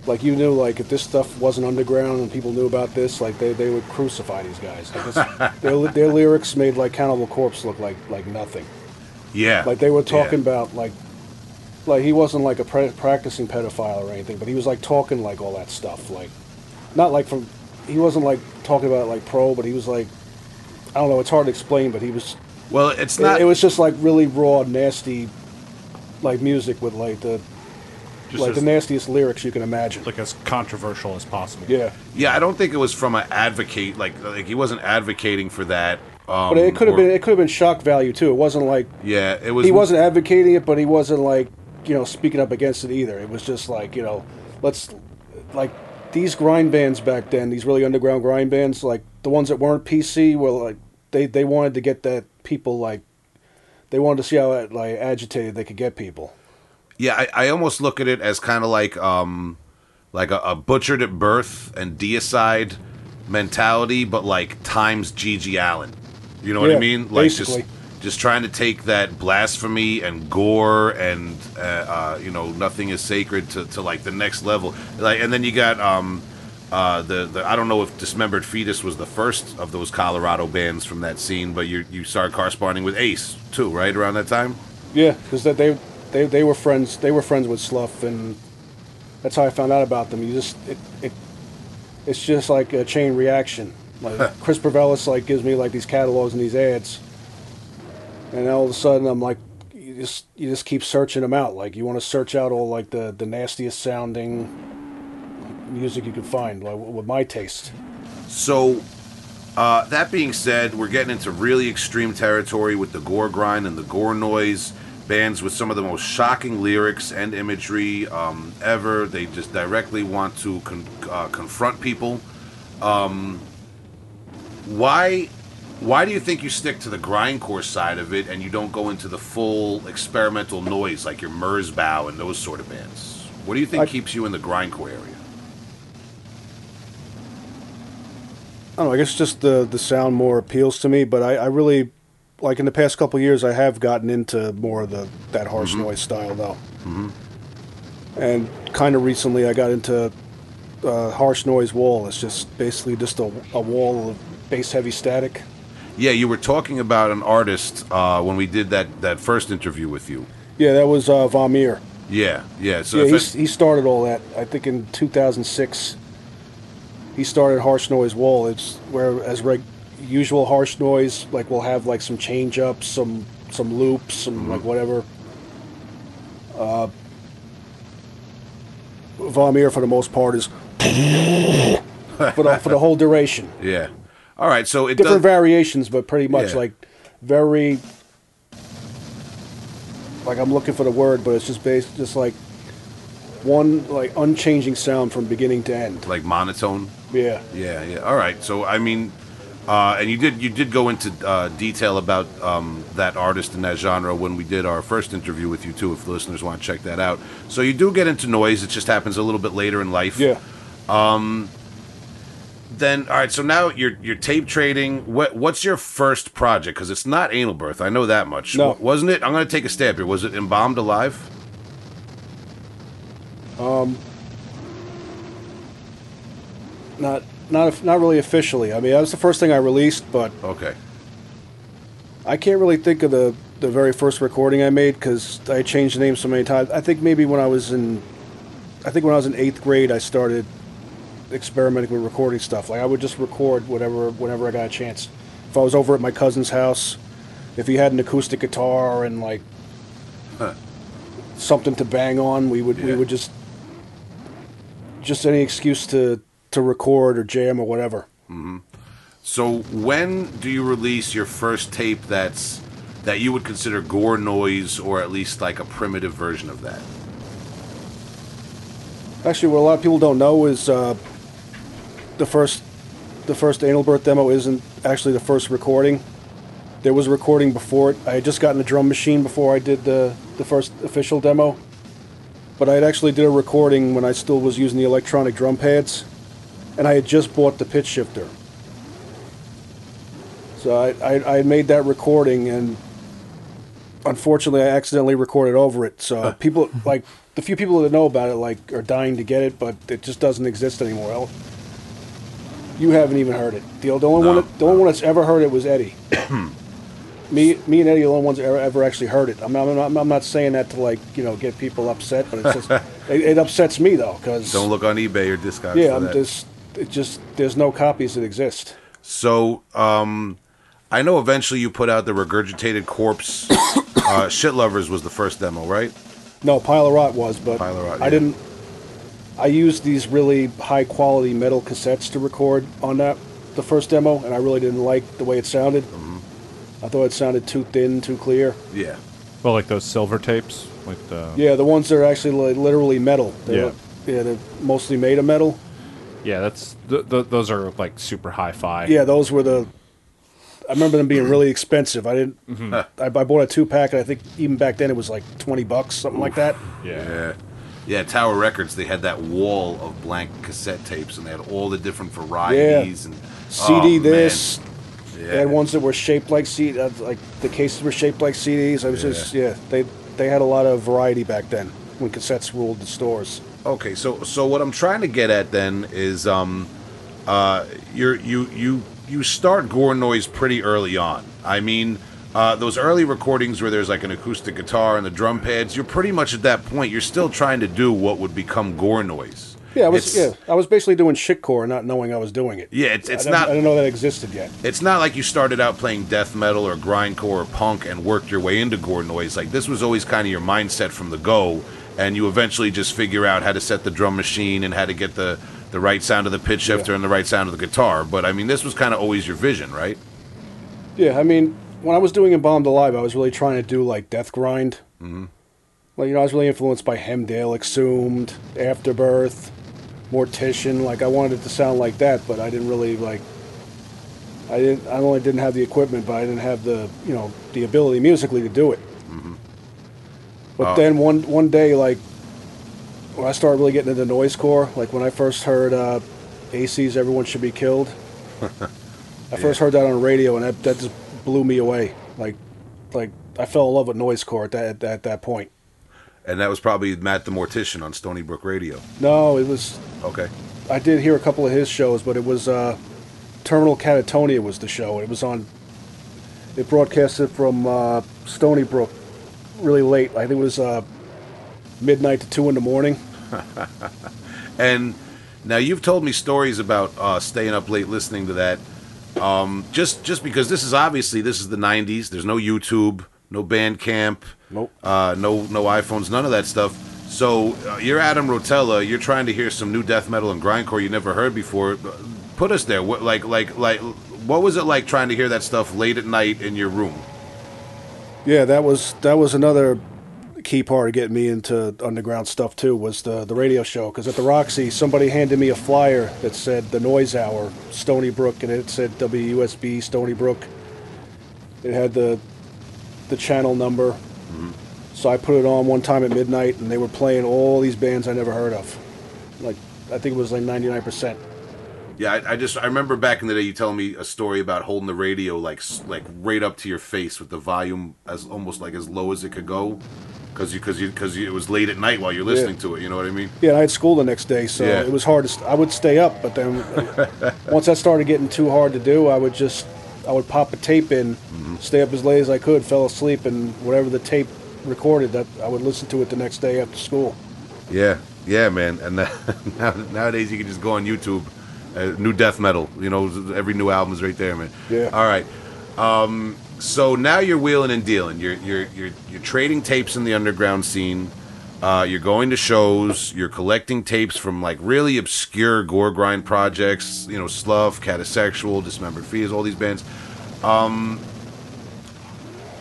like you knew like if this stuff wasn't underground and people knew about this like they, they would crucify these guys their, their lyrics made like Cannibal Corpse look like like nothing. Yeah, Like they were talking Yeah. about like like he wasn't like a pra- practicing pedophile or anything, but he was like talking like all that stuff. Like not like from he wasn't like talking about like pro, but he was like I don't know. It's hard to explain, but he was. Well, it's It, not. it was just like really raw, nasty, like music with like the Just like as, the nastiest lyrics you can imagine. like as controversial as possible. yeah, yeah, I don't think it was from an advocate. Like, like he wasn't advocating for that. Um, but it could have been it could have been shock value too. It wasn't like Yeah, it was. he wasn't advocating it, but he wasn't like you know speaking up against it either. It was just like you know, let's like these grind bands back then, these really underground grind bands, like the ones that weren't PC, were like they they wanted to get that people like they wanted to see how like agitated they could get people. Yeah, I, I almost look at it as kind of like um, like a, a butchered at birth and deicide mentality, but like times GG Allin. You know what I mean? Like basically. just just trying to take that blasphemy and gore and uh, uh, you know nothing is sacred to, to like the next level. Like and then you got um uh the, the I don't know if Dismembered Fetus was the first of those Colorado bands from that scene, but you you started corresponding with Ace too, right around that time. Yeah, because they, they they were friends. They were friends with Slough, and that's how I found out about them. You just it, it it's just like a chain reaction. Like Chris Pervelis like gives me like these catalogs and these ads, and all of a sudden I'm like, you just you just keep searching them out. Like you want to search out all like the the nastiest sounding music you can find, like with my taste. So, uh, that being said, we're getting into really extreme territory with the gore grind and the gore noise. Bands with some of the most shocking lyrics and imagery um, ever. They just directly want to con- uh, confront people. Um, why? Why do you think you stick to the grindcore side of it and you don't go into the full experimental noise like your Merzbow and those sort of bands? What do you think I- keeps you in the grindcore area? I don't know. I guess just the the sound more appeals to me, but I, I really like in the past couple of years I have gotten into more of the that harsh noise style though. Mm-hmm. And kind of recently I got into uh, harsh noise wall. It's just basically just a, a wall of bass heavy static. Yeah, you were talking about an artist uh, when we did that, that first interview with you. Yeah, that was uh, Vomir. Yeah, yeah. So yeah, it- he started all that. I think in 2006. He started harsh noise wall. It's where as reg- usual harsh noise, like we'll have like some change ups, some some loops, some like whatever. Uh, Vomir for the most part is for the for the whole duration. yeah. All right, so it Different does. variations, but pretty much Yeah. like very like I'm looking for the word, but it's just based just like one like unchanging sound from beginning to end. like monotone. Yeah. Yeah, yeah. All right. So I mean, uh, and you did you did go into uh, detail about um, that artist and that genre when we did our first interview with you too. If the listeners want to check that out, so you do get into noise. It just happens a little bit later in life. Yeah. Um, then all right. So now you're you're tape trading. What what's your first project? Because it's not anal birth. I know that much. No. Wasn't it? I'm gonna take a stab here. Was it embalmed alive? Um, not not not really officially. I mean, that was the first thing I released, but Okay. I can't really think of the the very first recording I made because I changed the name so many times. I think maybe when I was in, I think when I was in eighth grade, I started experimenting with recording stuff. Like I would just record whatever whenever I got a chance. If I was over at my cousin's house, if he had an acoustic guitar and like Huh. something to bang on, we would we would just just any excuse to to record or jam or whatever. So when do you release your first tape that's that you would consider gore noise or at least like a primitive version of that? Actually, what a lot of people don't know is uh, the first the first Anal Birth demo isn't actually the first recording. There was a recording before it. I had just gotten a drum machine before I did the the first official demo, but I had actually did a recording when I still was using the electronic drum pads, and I had just bought the pitch shifter. So I, I, I made that recording, and unfortunately, I accidentally recorded over it. So people like the few people that know about it like are dying to get it, but it just doesn't exist anymore. You haven't even heard it. The, the only No, one that, the only one that's ever heard it was Eddie. me me and Eddie are the only ones that ever, ever actually heard it. I'm not, I'm not I'm not saying that to like you know get people upset, but it's just it, it upsets me though because Don't look on eBay or Discogs. yeah, I'm just it just there's no copies that exist. So, um, I know eventually you put out the regurgitated corpse. uh, Shit lovers was the first demo, right? No, Pile of Rot was, but Rot, I yeah. didn't. I used these really high quality metal cassettes to record on that the first demo, and I really didn't like the way it sounded. Mm-hmm. I thought it sounded too thin, too clear. Yeah. Well, like those silver tapes, like the Yeah, the ones that are actually like literally metal. They're, Yeah. yeah, they're mostly made of metal. yeah. That's th- th- those are like super hi-fi. Yeah, those were the. I remember them being really expensive. I didn't. Mm-hmm. I, I bought a two pack, and I think even back then it was like twenty bucks, something like that. yeah. Yeah. Yeah, Tower Records, they had that wall of blank cassette tapes and they had all the different varieties and CD oh, man. This, They had ones that were shaped like C, uh, like the cases were shaped like CDs. I was just yeah. They they had a lot of variety back then when cassettes ruled the stores. Okay, so so what I'm trying to get at then is um uh you're you you you start gore noise pretty early on. I mean, uh, those early recordings where there's like an acoustic guitar and the drum pads, you're pretty much at that point. You're still trying to do what would become gore noise. Yeah, I was yeah. I was basically doing shitcore, not knowing I was doing it. Yeah, it's it's I not I didn't know that existed yet. it's not like you started out playing death metal or grindcore or punk and worked your way into gore noise. Like this was always kind of your mindset from the go, and you eventually just figure out how to set the drum machine and how to get the the right sound of the pitch shifter Yeah. and the right sound of the guitar. But I mean, this was kind of always your vision, right? Yeah, I mean, when I was doing Embalmed Alive, I was really trying to do like death grind. Mm-hmm. Like you know, I was really influenced by Hemdale, Exhumed, Afterbirth, Mortician. Like I wanted it to sound like that, but I didn't really like. I didn't. I only didn't have the equipment, but I didn't have the you know the ability musically to do it. But Oh. then one one day, like when I started really getting into noisecore, like when I first heard uh, AC's "Everyone Should Be Killed," I first heard that on the radio, and that, that just blew me away. Like, like I fell in love with noisecore at that at, that- at that point. And that was probably Matt the Mortician on Stony Brook Radio. No, it was. Okay. I did hear a couple of his shows, but it was uh, Terminal Catatonia was the show. It was on. It broadcasted from uh, Stony Brook, really late. I think it was uh, midnight to two in the morning. And now you've told me stories about uh, staying up late listening to that. Um, just just because this is obviously this is the '90s. There's no YouTube, no Bandcamp, Nope. uh, no no iPhones, none of that stuff. So uh, you're Adam Rotella. You're trying to hear some new death metal and grindcore you never heard before. Put us there. What like like like what was it like trying to hear that stuff late at night in your room? Yeah, that was that was another key part of getting me into underground stuff too. Was the the radio show because at the Roxy somebody handed me a flyer that said the Noise Hour Stony Brook and it said WUSB Stony Brook. It had the the channel number. So I put it on one time at midnight and they were playing all these bands I never heard of. Like I think it was like ninety nine percent. Yeah, I, I just I remember back in the day you telling me a story about holding the radio like like right up to your face with the volume as almost like as low as it could go, because you because you because it was late at night while you're listening to it. You know what I mean? Yeah, and I had school the next day, so Yeah. it was hard to. St- I would stay up, but then once that started getting too hard to do, I would just I would pop a tape in, Mm-hmm. stay up as late as I could, fell asleep, and whatever the tape recorded, that I would listen to it the next day after school. Yeah, yeah, man. And now, nowadays you can just go on YouTube, uh, new death metal. You know, every new album is right there, man. Yeah. All right. Um, so now you're wheeling and dealing. You're you're you're you're trading tapes in the underground scene. Uh, you're going to shows. You're collecting tapes from like really obscure gore grind projects. You know, Slough, Catasexual, Dismembered Fetus, all these bands.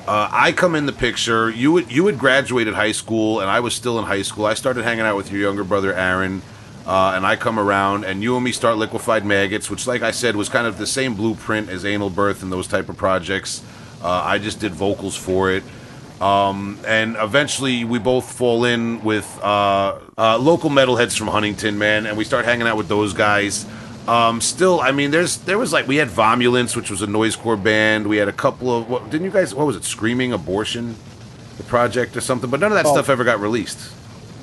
Uh, I come in the picture. You would you had graduated high school, and I was still in high school. I started hanging out with your younger brother Aaron, uh, and I come around, and you and me start liquefied maggots, which, like I said, was kind of the same blueprint as anal birth and those type of projects. Uh, I just did vocals for it, um, and eventually we both fall in with uh, uh, local metalheads from Huntington, man, and we start hanging out with those guys. Um, still, I mean, there's there was like we had Vomulence, which was a noisecore band. We had a couple of what didn't you guys? What was it? Screaming Abortion, the project or something. But none of that Oh. stuff ever got released.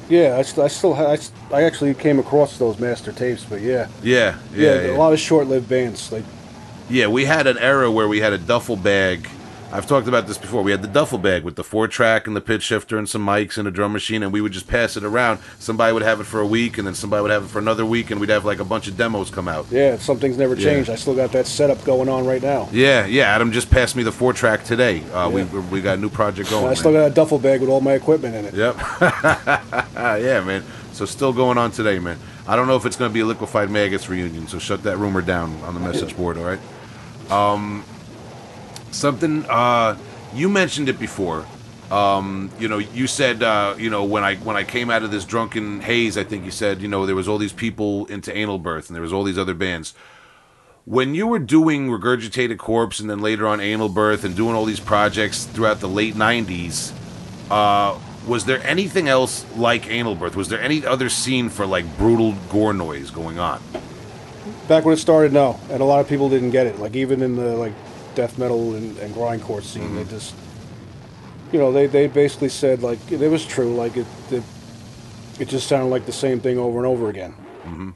Yeah, I, I still ha- I, I actually came across those master tapes, but yeah, Yeah, yeah, yeah, yeah. a lot of short-lived bands. Like Yeah, we had an era where we had a duffel bag. I've talked about this before. We had the duffel bag with the four track and the pitch shifter and some mics and a drum machine, and we would just pass it around. Somebody would have it for a week, and then somebody would have it for another week, and we'd have like a bunch of demos come out. yeah, some things never Yeah. changed. I still got that setup going on right now. Yeah, yeah. Adam just passed me the four track today. Uh, We Yeah. we got a new project going. And I man. still got a duffel bag with all my equipment in it. Yep. yeah, man. So still going on today, man. I don't know if it's going to be a liquefied maggots reunion, so shut that rumor down on the message board, all right? Um, something uh, you mentioned it before. Um, you know, you said uh, you know when I when I came out of this drunken haze, I think you said you know there was all these people into anal birth and there was all these other bands. When you were doing regurgitated corpse and then later on anal birth and doing all these projects throughout the late '90s, uh, was there anything else like anal birth? Was there any other scene for like brutal gore noise going on? Back when it started, no, and a lot of people didn't get it. Like even in the like death metal and, and grindcore scene. They just, you know, they, they basically said like it was true. Like it, it, it just sounded like the same thing over and over again. Mm-hmm.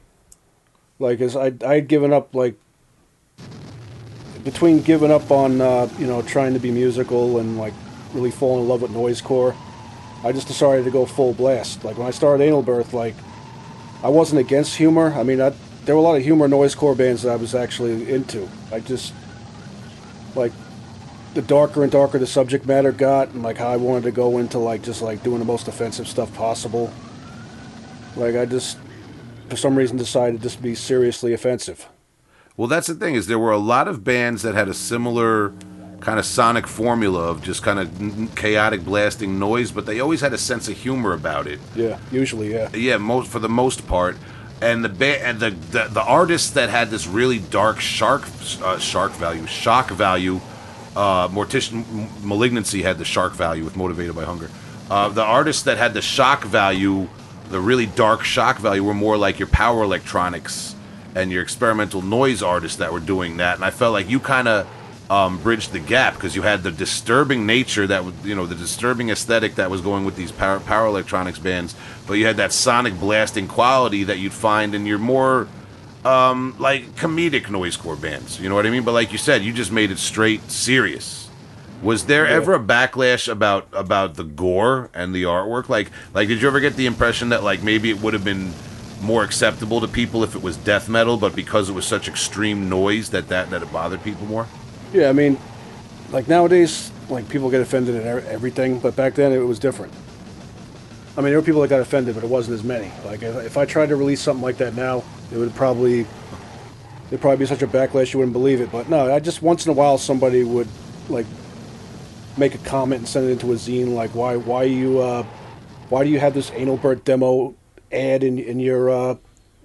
Like as I I'd given up like between giving up on uh, you know trying to be musical and like really falling in love with noisecore, I just decided to go full blast. Like when I started Anal Birth, like I wasn't against humor. I mean, I, there were a lot of humor noisecore bands that I was actually into. I just like the darker and darker the subject matter got, and like how I wanted to go into like just like doing the most offensive stuff possible. Like I just for some reason decided just to be seriously offensive. Well, that's the thing is there were a lot of bands that had a similar kind of sonic formula of just kind of chaotic blasting noise, but they always had a sense of humor about it. Yeah, usually, yeah. Yeah, most for the most part. And the ba- and the, the the artists that had this really dark shark uh, shark value, shock value, uh, Mortician Malignancy had the shark value with Motivated by Hunger. Uh, the artists that had the shock value, the really dark shock value, were more like your power electronics and your experimental noise artists that were doing that. And I felt like you kind of um, bridged the gap because you had the disturbing nature that you know, the disturbing aesthetic that was going with these power, power electronics bands, but you had that sonic blasting quality that you'd find in your more um, like comedic noisecore bands. You know what I mean? But like you said, you just made it straight serious. Was there Yeah. ever a backlash about about the gore and the artwork? Like like did you ever get the impression that like maybe it would have been more acceptable to people if it was death metal, but because it was such extreme noise that that, that it bothered people more? Yeah, I mean, like nowadays, like people get offended at everything, but back then it was different. I mean, there were people that got offended, but it wasn't as many. Like if, if I tried to release something like that now, it would probably there'd probably be such a backlash you wouldn't believe it. But no, I just once in a while somebody would like make a comment and send it into a zine, like why why you uh, why do you have this anal birth demo ad in in your uh,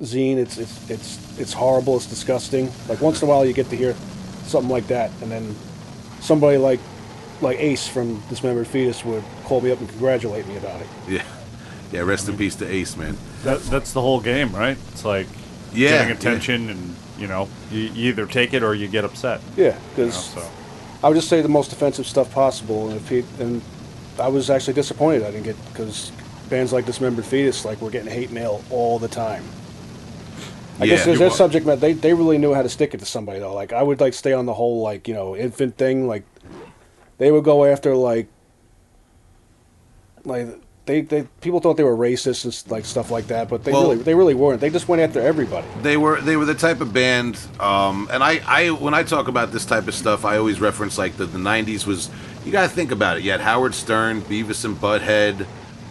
zine? It's it's it's it's horrible. It's disgusting. Like once in a while you get to hear something like that, and then somebody like like Ace from Dismembered Fetus would call me up and congratulate me about it. Yeah. Yeah, rest in peace to Ace, man. That, that's the whole game, right? It's like Yeah, getting yeah. attention, and you know, you, you either take it or you get upset. Yeah, You know, because so I would just say the most offensive stuff possible, and if he and I was actually disappointed I didn't get because bands like Dismembered Fetus like were getting hate mail all the time. I Yeah, guess there's their subject matter. They they really knew how to stick it to somebody though. Like I would like stay on the whole like you know infant thing. Like they would go after like like they, they people thought they were racist and like stuff like that, but they Well- really they really weren't. They just went after everybody. They were they were the type of band, um, and I, I when I talk about this type of stuff, I always reference like the, the '90s was. You got to think about it. You had Howard Stern, Beavis and Butthead,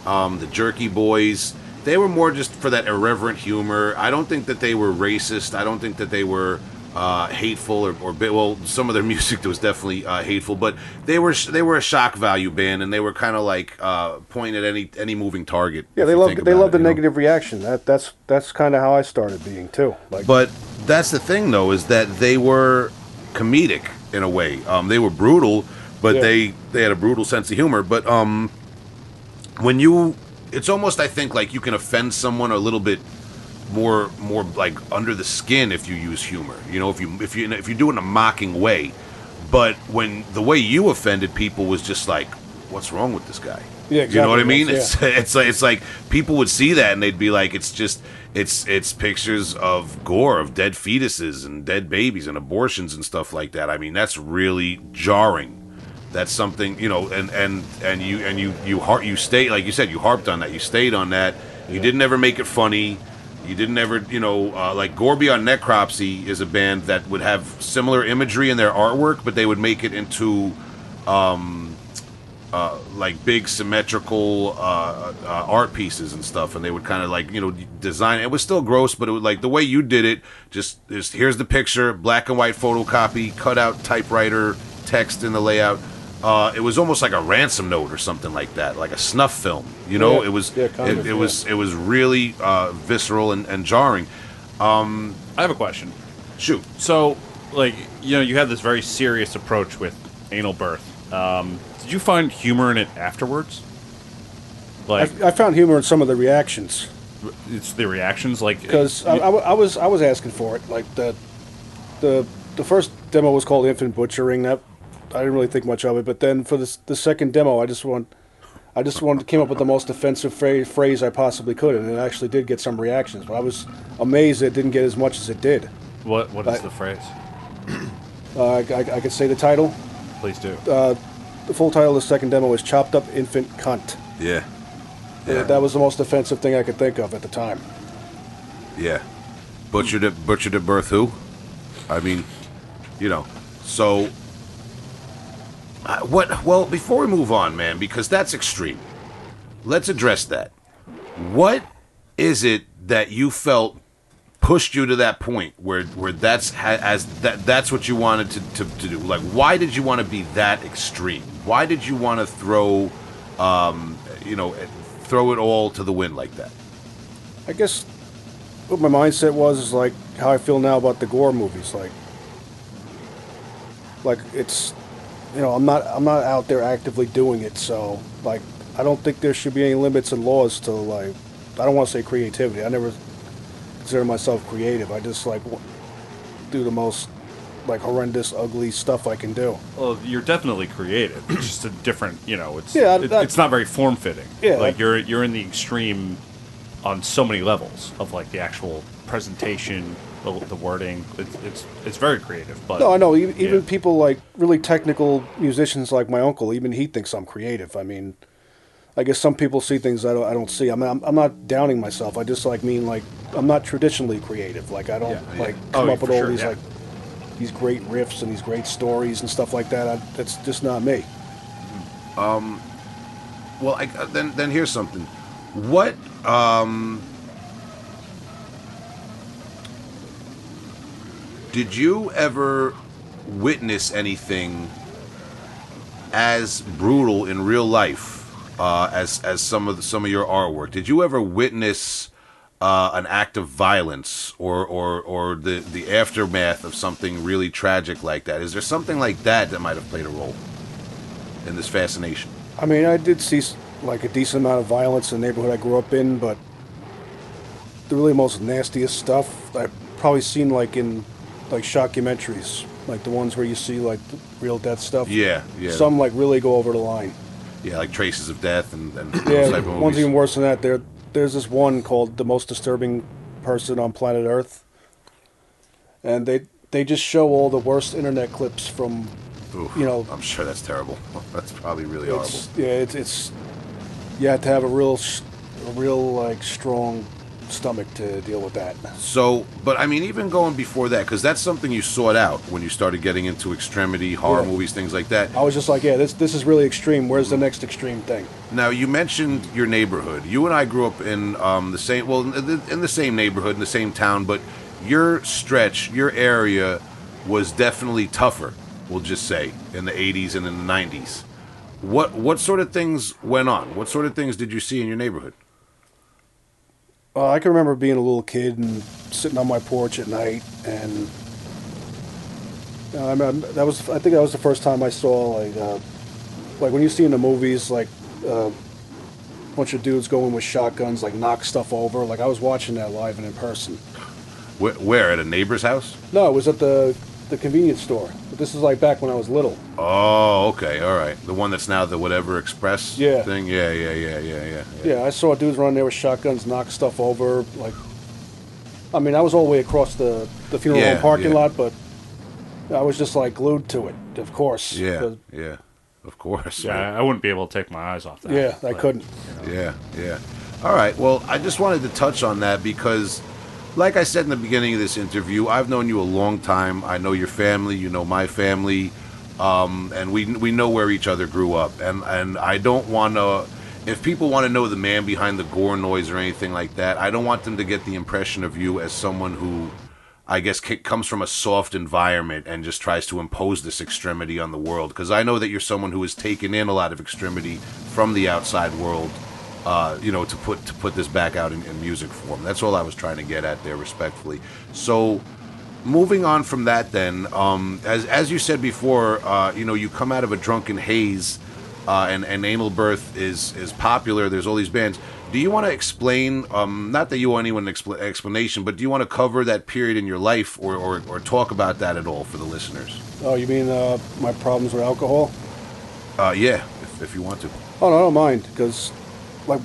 um, the Jerky Boys. They were more just for that irreverent humor. I don't think that they were racist. I don't think that they were uh, hateful or, or well, some of their music was definitely uh, hateful, but they were they were a shock value band, and they were kind of like uh, pointing at any any moving target. Yeah, they love they love the you know? negative reaction. That that's that's kind of how I started being too. Like But that's the thing, though, is that they were comedic in a way. Um, they were brutal, but Yeah. they they had a brutal sense of humor. But um, when you, it's almost I think like you can offend someone a little bit more more like under the skin if you use humor. You know, if you if you if you do it in a mocking way. But when the way you offended people was just like, what's wrong with this guy? Yeah, exactly. You know what I mean? Yeah. It's it's like it's like people would see that and they'd be like, it's just it's it's pictures of gore of dead fetuses and dead babies and abortions and stuff like that. I mean, that's really jarring. That's something you know, and and and you and you you har- you stay like you said, you harped on that. You stayed on that. You didn't ever make it funny. You didn't ever, you know, uh, like Gore Beyond Necropsy is a band that would have similar imagery in their artwork, but they would make it into um, uh, like big symmetrical uh, uh, art pieces and stuff, and they would kind of like you know design. It was still gross, but it was like the way you did it. Just is here's the picture, black and white photocopy, cut out typewriter text in the layout. Uh, it was almost like a ransom note or something like that, like a snuff film. You know, Yeah, it was yeah, it, of, it yeah. was it was really uh, visceral and, and jarring. I have a question. Shoot, So, like, you know, you had this very serious approach with anal birth. Um, did you find humor in it afterwards? Like, I, I found humor in some of the reactions it's the reactions, like because I, I, I was I was asking for it. Like the the the first demo was called Infant Butchering. That I didn't really think much of it, but then for this the second demo, I just want. I just wanted, came up with the most offensive phrase, phrase I possibly could, and it actually did get some reactions. But I was amazed it didn't get as much as it did. What What is I- the phrase? Uh, I, I, I could say the title. Please do. Uh, The full title of the second demo is "Chopped Up Infant Cunt." Yeah. Uh, That was the most offensive thing I could think of at the time. Yeah. Butchered at butchered at birth who? I mean, you know. So uh, what well, before we move on, man, because that's extreme. Let's address that. What is it that you felt pushed you to that point where where that's ha, as that that's what you wanted to, to, to do? Like why did you want to be that extreme? Why did you want to throw um, you know, throw it all to the wind like that? I guess what my mindset was is like how I feel now about the gore movies. Like, like it's, you know, I'm not I'm not out there actively doing it. So like, I don't think there should be any limits and laws to like. I don't want to say creativity. I never consider myself creative. I just like do the most like horrendous, ugly stuff I can do. Well, you're definitely creative. It's just a different, you know. It's Yeah, it- that- it's not very form fitting. Yeah, like that- you're you're in the extreme on so many levels of like the actual presentation, the, the wording. It's, it's it's very creative. But No, I know. Even, even Yeah. people like really technical musicians like my uncle, even he thinks I'm creative. I mean, I guess some people see things I don't, I don't see. I mean, I'm, I'm not downing myself. I just like mean like I'm not traditionally creative. Like I don't Yeah, yeah. like Oh, come up with all sure, these yeah. like these great riffs and these great stories and stuff like that. I, that's just not me. Um, well, I, uh, then then here's something. What um did you ever witness anything as brutal in real life uh, as as some of the, some of your artwork? Did you ever witness uh, an act of violence or, or or the the aftermath of something really tragic like that? Is there something like that that might have played a role in this fascination? I mean, I did see like a decent amount of violence in the neighborhood I grew up in, but the really most nastiest stuff I've probably seen like in like shockumentaries, like the ones where you see like real death stuff. Yeah, yeah. Some like really go over the line. Yeah, like Traces of Death and, and those Yeah, type of one's even worse than that. There, there's this one called "The Most Disturbing Person on Planet Earth," and they they just show all the worst internet clips from, Oof, you know, I'm sure that's terrible. That's probably really horrible. yeah, it's it's you have to have a real a real like strong stomach to deal with that. So, but I mean, even going before that, because that's something you sought out when you started getting into extremity horror Yeah. movies, things like that. I was just like, yeah, this this is really extreme. Where's the next extreme thing? Now, you mentioned your neighborhood. You and I grew up in um, the same, well, in the, in the same neighborhood, in the same town, but your stretch, your area was definitely tougher, we'll just say, in the 80s and in the 90s. What, what sort of things went on? What sort of things did you see in your neighborhood? Uh, I can remember being a little kid and sitting on my porch at night, and uh, I mean, that was I think that was the first time I saw like uh, like when you see in the movies like uh, a bunch of dudes going with shotguns like knock stuff over. Like I was watching that live and in person. Where, where at a neighbor's house? No, it was at the the convenience store. But this is like back when I was little. Oh, okay, all right. The one that's now the whatever express Yeah. thing. Yeah, yeah, yeah, yeah, yeah. Yeah, I saw dudes running there with shotguns, knock stuff over. Like, I mean, I was all the way across the the funeral Yeah, home parking yeah. lot, but I was just like glued to it. Of course. Yeah. yeah. Of course. yeah, right. I wouldn't be able to take my eyes off that. Yeah, I But- couldn't. Yeah, yeah. All right. Well, I just wanted to touch on that because, like I said in the beginning of this interview, I've known you a long time. I know your family. You know my family, um, and we we know where each other grew up. And and I don't want to. If people want to know the man behind the gore noise or anything like that, I don't want them to get the impression of you as someone who, I guess, comes from a soft environment and just tries to impose this extremity on the world. Because I know that you're someone who has taken in a lot of extremity from the outside world uh, you know, to put to put this back out in, in music form. That's all I was trying to get at there, respectfully. So, moving on from that, then, um, as as you said before, uh, you know, you come out of a drunken haze uh, and and anal birth is is popular. There's all these bands. Do you want to explain? Um, not that you want anyone an expl- explanation, but do you want to cover that period in your life, or, or or talk about that at all for the listeners? Oh, you mean uh, my problems with alcohol? Uh, yeah, if, if you want to. Oh no, I don't mind because, like,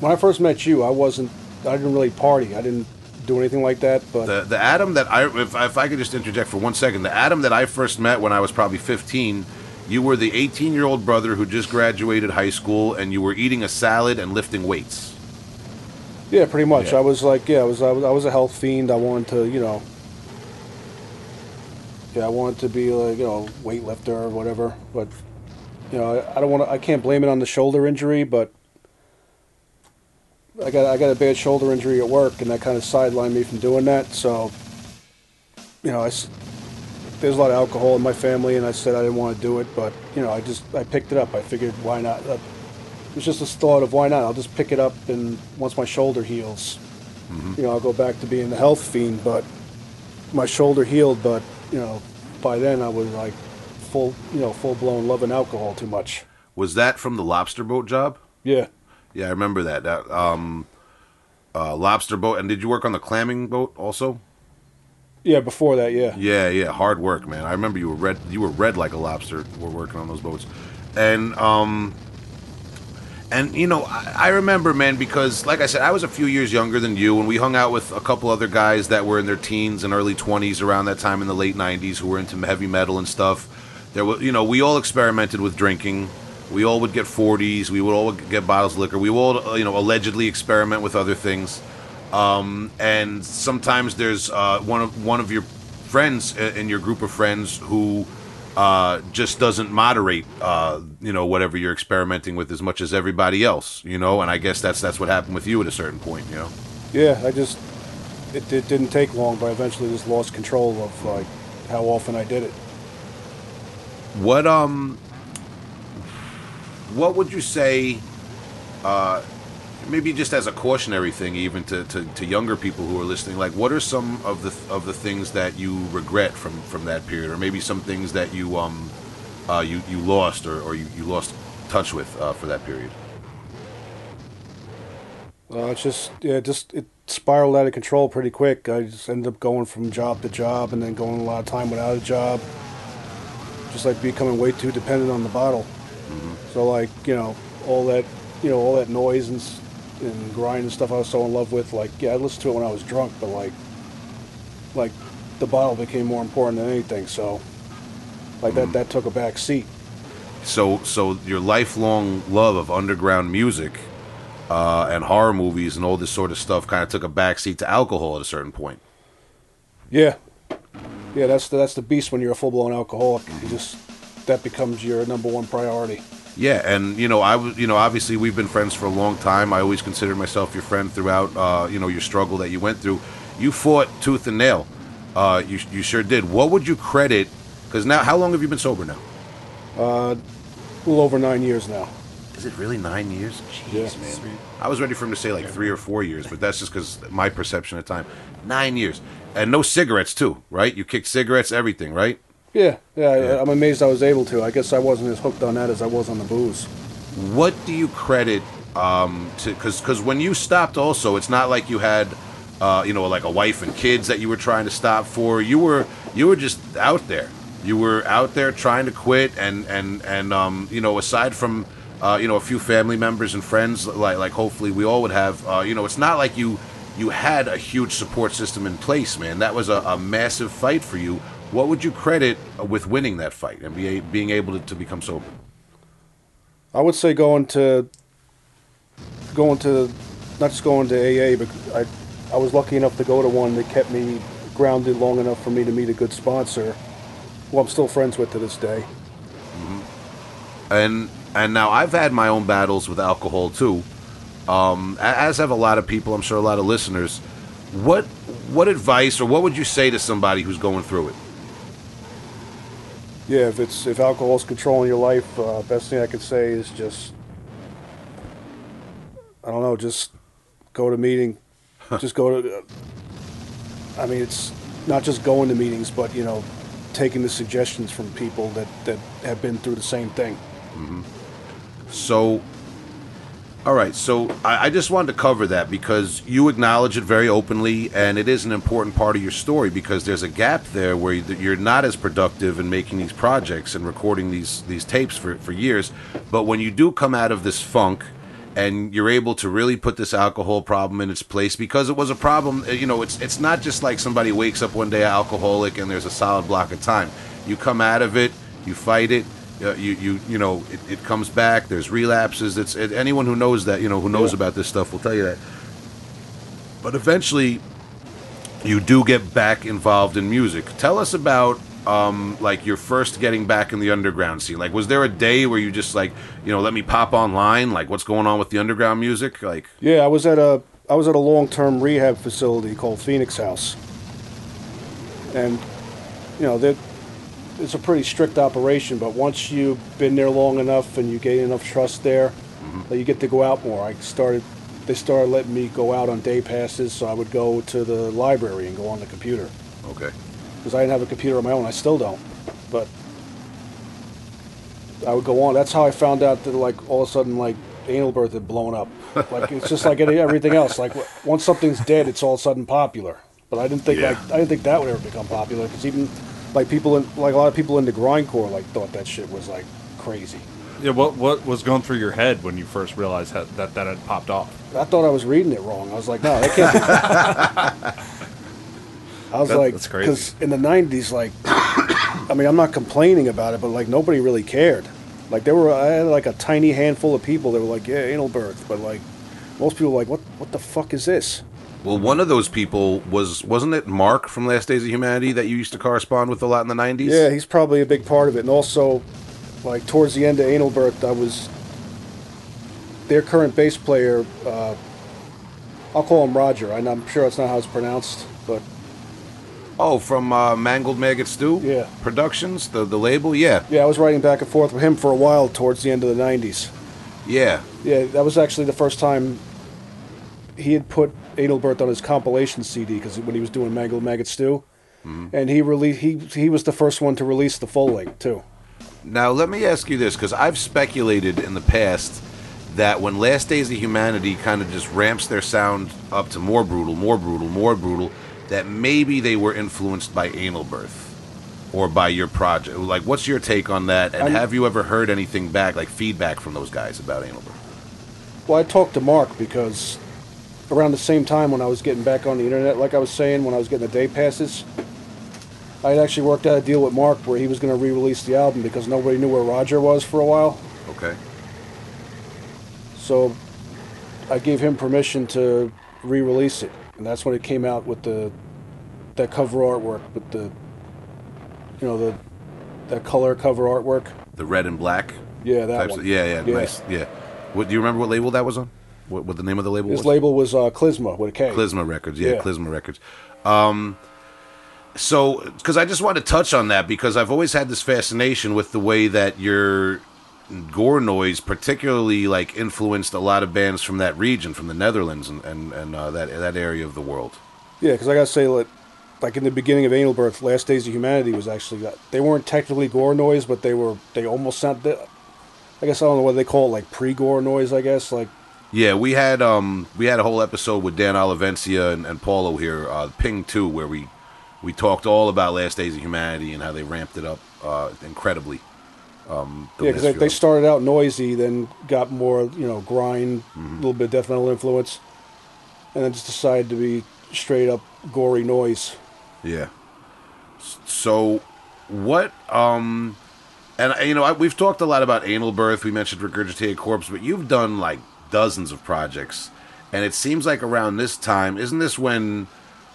when I first met you, I wasn't. I didn't really party. I didn't do anything like that. But The the Adam that I if, if I could just interject for one second, the Adam that I first met when I was probably 15, you were the 18 year old brother who just graduated high school, and you were eating a salad and lifting weights. yeah, pretty much. Yeah. I was like, yeah, I was, I was. I was a health fiend. I wanted to, you know. Yeah, I wanted to be like, you know, weightlifter or whatever. But, you know, I, I don't want to. I can't blame it on the shoulder injury, but. I got I got a bad shoulder injury at work, and that kind of sidelined me from doing that. So, you know, I there's a lot of alcohol in my family, and I said I didn't want to do it, but you know, I just I picked it up. I figured why not? It was just this thought of why not? I'll just pick it up, and once my shoulder heals, mm-hmm. you know, I'll go back to being the health fiend. But my shoulder healed, but you know, by then I was like full, you know, full blown loving alcohol too much. Was that from the lobster boat job? Yeah, Yeah, I remember that. That um, uh, lobster boat. And did you work on the clamming boat also? yeah. Before that, yeah. Yeah, yeah, hard work, man. I remember you were red. You were red like a lobster. We're working on those boats, and um, and you know, I, I remember, man, because like I said, I was a few years younger than you, and we hung out with a couple other guys that were in their teens and early twenties around that time in the late '90s who were into heavy metal and stuff. There was, you know, we all experimented with drinking. We all would get 40s. We would all get bottles of liquor. We would all, uh, you know, allegedly experiment with other things um, and sometimes there's uh, one of one of your friends in your group of friends who uh, just doesn't moderate, uh, you know, whatever you're experimenting with as much as everybody else, you know. And I guess that's that's what happened with you at a certain point, you know. Yeah, I just it, it didn't take long, but I eventually just lost control of like how often I did it. What um, what would you say? Uh, maybe just as a cautionary thing, even to, to, to younger people who are listening. Like, what are some of the of the things that you regret from from that period, or maybe some things that you um, uh, you you lost or, or you, you lost touch with uh, for that period? Uh, it's just yeah, just it spiraled out of control pretty quick. I just ended up going from job to job, and then going a lot of time without a job. Just like becoming way too dependent on the bottle. So like you know all that you know all that noise and and grind and stuff I was so in love with. Like yeah, I listened to it when I was drunk, but like like the bottle became more important than anything. So like that that took a back seat. So so your lifelong love of underground music uh, and horror movies and all this sort of stuff kind of took a backseat to alcohol at a certain point. Yeah, yeah. That's the, that's the beast when you're a full blown alcoholic. You just that becomes your number one priority. Yeah, and you know, I was, you know, obviously we've been friends for a long time. I always considered myself your friend throughout, uh, you know, your struggle that you went through. You fought tooth and nail. Uh, you, you sure did. What would you credit? Because now, how long have you been sober now? Uh, A little over nine years now. Is it really nine years? Jeez, Yeah. man. I was ready for him to say like three or four years, but that's just because my perception of time. Nine years, and no cigarettes too, right? You kicked cigarettes, everything, right? Yeah, yeah. Yeah. I'm amazed I was able to. I guess I wasn't as hooked on that as I was on the booze. what do you credit um to because because when you stopped also it's not like you had uh you know like a wife and kids that you were trying to stop for you were you were just out there you were out there trying to quit and and and um you know aside from uh you know a few family members and friends like like hopefully we all would have uh you know it's not like you you had a huge support system in place man that was a, a massive fight for you what would you credit with winning that fight and be, being able to, to become sober I would say going to going to not just going to AA, but I I was lucky enough to go to one that kept me grounded long enough for me to meet a good sponsor, who I'm still friends with to this day. and and now I've had my own battles with alcohol too, um, as have a lot of people. I'm sure a lot of listeners. What what advice or what would you say to somebody who's going through it? Yeah, if it's if alcohol's controlling your life, uh, best thing I could say is just I don't know, just go to meeting, just go to. I mean, it's not just going to meetings, but you know, taking the suggestions from people that that have been through the same thing. So, all right. So I, I just wanted to cover that because you acknowledge it very openly, and it is an important part of your story because there's a gap there where you- you're not as productive in making these projects and recording these these tapes for for years. But when you do come out of this funk. And you're able to really put this alcohol problem in its place because it was a problem. uh, You know, it's it's not just like somebody wakes up one day alcoholic and there's a solid block of time. You come out of it, you fight it, uh, you you you know it, it comes back there's relapses it's it, anyone who knows that you know who knows Yeah. about this stuff will tell you that. But eventually you do get back involved in music. Tell us about um like your first getting back in the underground scene. Like was there a day where you just like you know let me pop online? Like what's going on with the underground music? Like Yeah, I was at a I was at a long term rehab facility called Phoenix House, and you know that it's a pretty strict operation. But once you've been there long enough and you gain enough trust there, mm-hmm. that you get to go out more. I started. They started letting me go out on day passes, so I would go to the library and go on the computer okay because I didn't have a computer of my own. I still don't, but I would go on. That's how I found out that like all of a sudden like anal birth had blown up. Like it's just like everything else. Like once something's dead, it's all of a sudden popular. But I didn't think Yeah. like I didn't think that would ever become popular because even like people in like a lot of people into grindcore like thought that shit was like crazy. Yeah, what what was going through your head when you first realized that that, that had popped off? I thought I was reading it wrong. I was like, no, that can't be. I was That- like, that's crazy. because in the '90s, like, I mean, I'm not complaining about it, but like nobody really cared. Like there were, I had like a tiny handful of people that were like, yeah, anal birth, but like most people were like, what, what the fuck is this? Well one of those people was wasn't it mark from last days of humanity that you used to correspond with a lot in the 90s Yeah, he's probably a big part of it, and also, like towards the end of birth, I was their current bass player. Uh, I'll call him Roger. I'm sure that's not how it's pronounced, but Oh, from uh, Mangled Maggot Stew? Yeah. Productions, the the label? Yeah. Yeah, I was writing back and forth with him for a while towards the end of the 90s. Yeah. Yeah, that was actually the first time he had put Anal Birth on his compilation CD because when he was doing Mangled Maggot Stew. Mm-hmm. And he released he he was the first one to release the full length too. Now, let me ask you this, because I've speculated in the past that when Last Days of Humanity kind of just ramps their sound up to more brutal, more brutal, more brutal, that maybe they were influenced by Anal Birth or by your project. Like, what's your take on that? And I'm- have you ever heard anything back, like feedback from those guys about Anal Birth? Well, I talked to Mark because around the same time when I was getting back on the internet, like I was saying, when I was getting the day passes, I had actually worked out a deal with Mark where he was going to re-release the album because nobody knew where Roger was for a while. Okay. So I gave him permission to re-release it, and that's when it came out with the that cover artwork with the you know the that color cover artwork. The red and black? Yeah, that one. of- yeah, yeah, nice. Yeah. What, do you remember what label that was on? What, what the name of the label His was? label was uh, Klizma with a K. Klizma Records, yeah, Yeah. Klizma Records. Um, so, because I just want to touch on that because I've always had this fascination with the way that your gore noise, particularly like influenced a lot of bands from that region, from the Netherlands and and, and uh, that that area of the world. Yeah, because I gotta say, like, like in the beginning of Anal Birth, Last Days of Humanity was actually uh, they weren't technically gore noise, but they were they almost sounded. I guess I don't know what they call it, like pre-gore noise. I guess like Yeah, we had um we had a whole episode with Dan Olivencia and, and Paulo here, uh, Ping Two, where we we talked all about Last Days of Humanity and how they ramped it up uh, incredibly. Um, the yeah, because they, they started out noisy, then got more you know grind, a little bit of death metal influence, and then just decided to be straight up gory noise. Yeah. So, what? Um, and you know, I, we've talked a lot about anal birth. We mentioned regurgitated corpse, but you've done like dozens of projects, and it seems like around this time, isn't this when?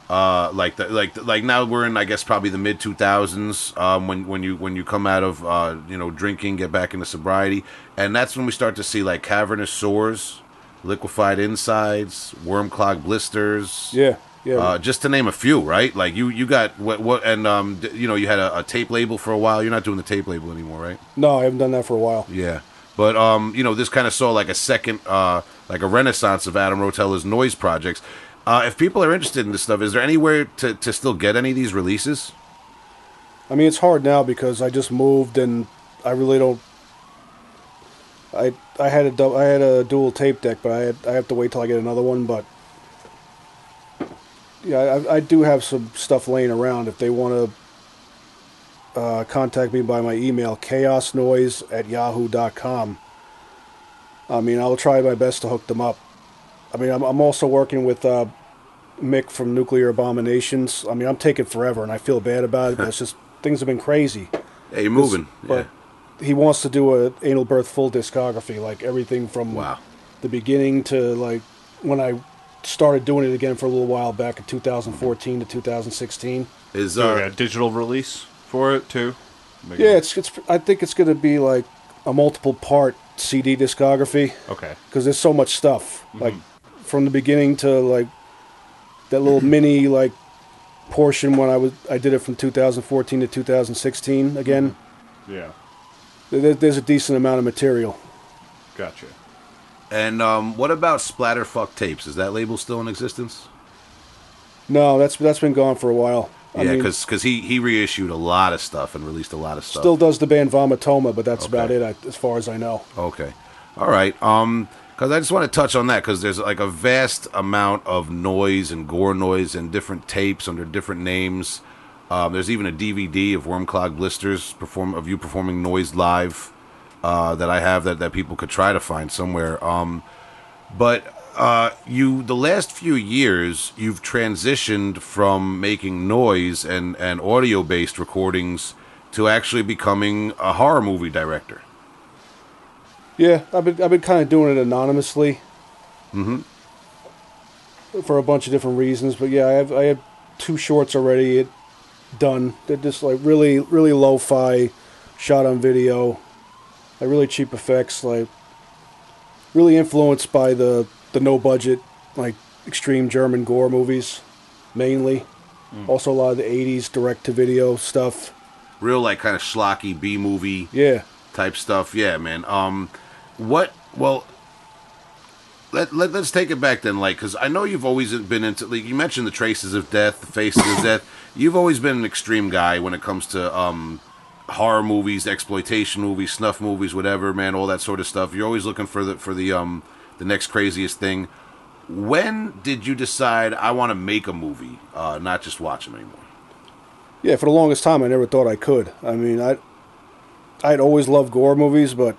Uh, like the, like like now we're in I guess probably the mid two thousands um, when when you when you come out of uh, you know drinking get back into sobriety and that's when we start to see like cavernous sores, liquefied insides, worm clogged blisters, Yeah, yeah. uh, just to name a few, right? Like you, you got what, what, and um, d- you know, you had a, a tape label for a while. You're not doing the tape label anymore, right? no, I haven't done that for a while. Yeah, but um, you know, this kind of saw like a second, uh, like a renaissance of Adam Rotella's noise projects. Uh, if people are interested in this stuff, is there anywhere to, to still get any of these releases? I mean, it's hard now because I just moved and I really don't. I I had a dou- I had a dual tape deck, but I had, I have to wait till I get another one. But yeah, I, I do have some stuff laying around. If they want to uh, contact me by my email, chaosnoise at yahoo.com. I mean, I'll try my best to hook them up. I mean, I'm, I'm also working with uh, Mick from Nuclear Abominations. I mean, I'm taking forever, and I feel bad about it. But it's just things have been crazy. Hey, you're moving. But he wants to do a anal birth full discography, like everything from Wow. the beginning to like when I started doing it again for a little while back in 2014 to 2016. Is So uh, a digital release for it too. Make Yeah, it- it's it's. I think it's going to be like a multiple part CD discography okay. because there's so much stuff. Mm-hmm. Like from the beginning to like that little mini like portion when I was I did it from 2014 to 2016 again. Yeah, There, there's a decent amount of material. gotcha. and um, what about Splatterfuck tapes? Is that label still in existence? No, that's that's been gone for a while. I yeah, because he he reissued a lot of stuff and released a lot of stuff. still does the band Vomitoma, but that's about it I, as far as I know. Okay. All right. Um, because I just want to touch on that because there's like a vast amount of noise and gore noise and different tapes under different names. Um, there's even a DVD of Wormclog Blisters perform of you performing noise live uh, that I have that, that people could try to find somewhere. Um, but uh, you the last few years you've transitioned from making noise and, and audio based recordings to actually becoming a horror movie director. Yeah, I've been I've been kind of doing it anonymously. Mm-hmm. For a bunch of different reasons, but yeah, I have I have two shorts already it, done. They're just like really really lo-fi, shot on video, like really cheap effects, like really influenced by the the no budget like extreme German gore movies, mainly. Also a lot of the '80s direct to video stuff. real like kind of schlocky B movie Yeah. type stuff. Yeah, man. Um, what? Well, let, let let's take it back then, like, because I know you've always been into. Like, you mentioned the traces of death, the faces of death. You've always been an extreme guy when it comes to um horror movies, exploitation movies, snuff movies, whatever, man, all that sort of stuff. You're always looking for the for the um the next craziest thing. When did you decide I want to make a movie, uh, not just watch them anymore? Yeah, for the longest time, I never thought I could. I mean, I, I'd always loved gore movies, but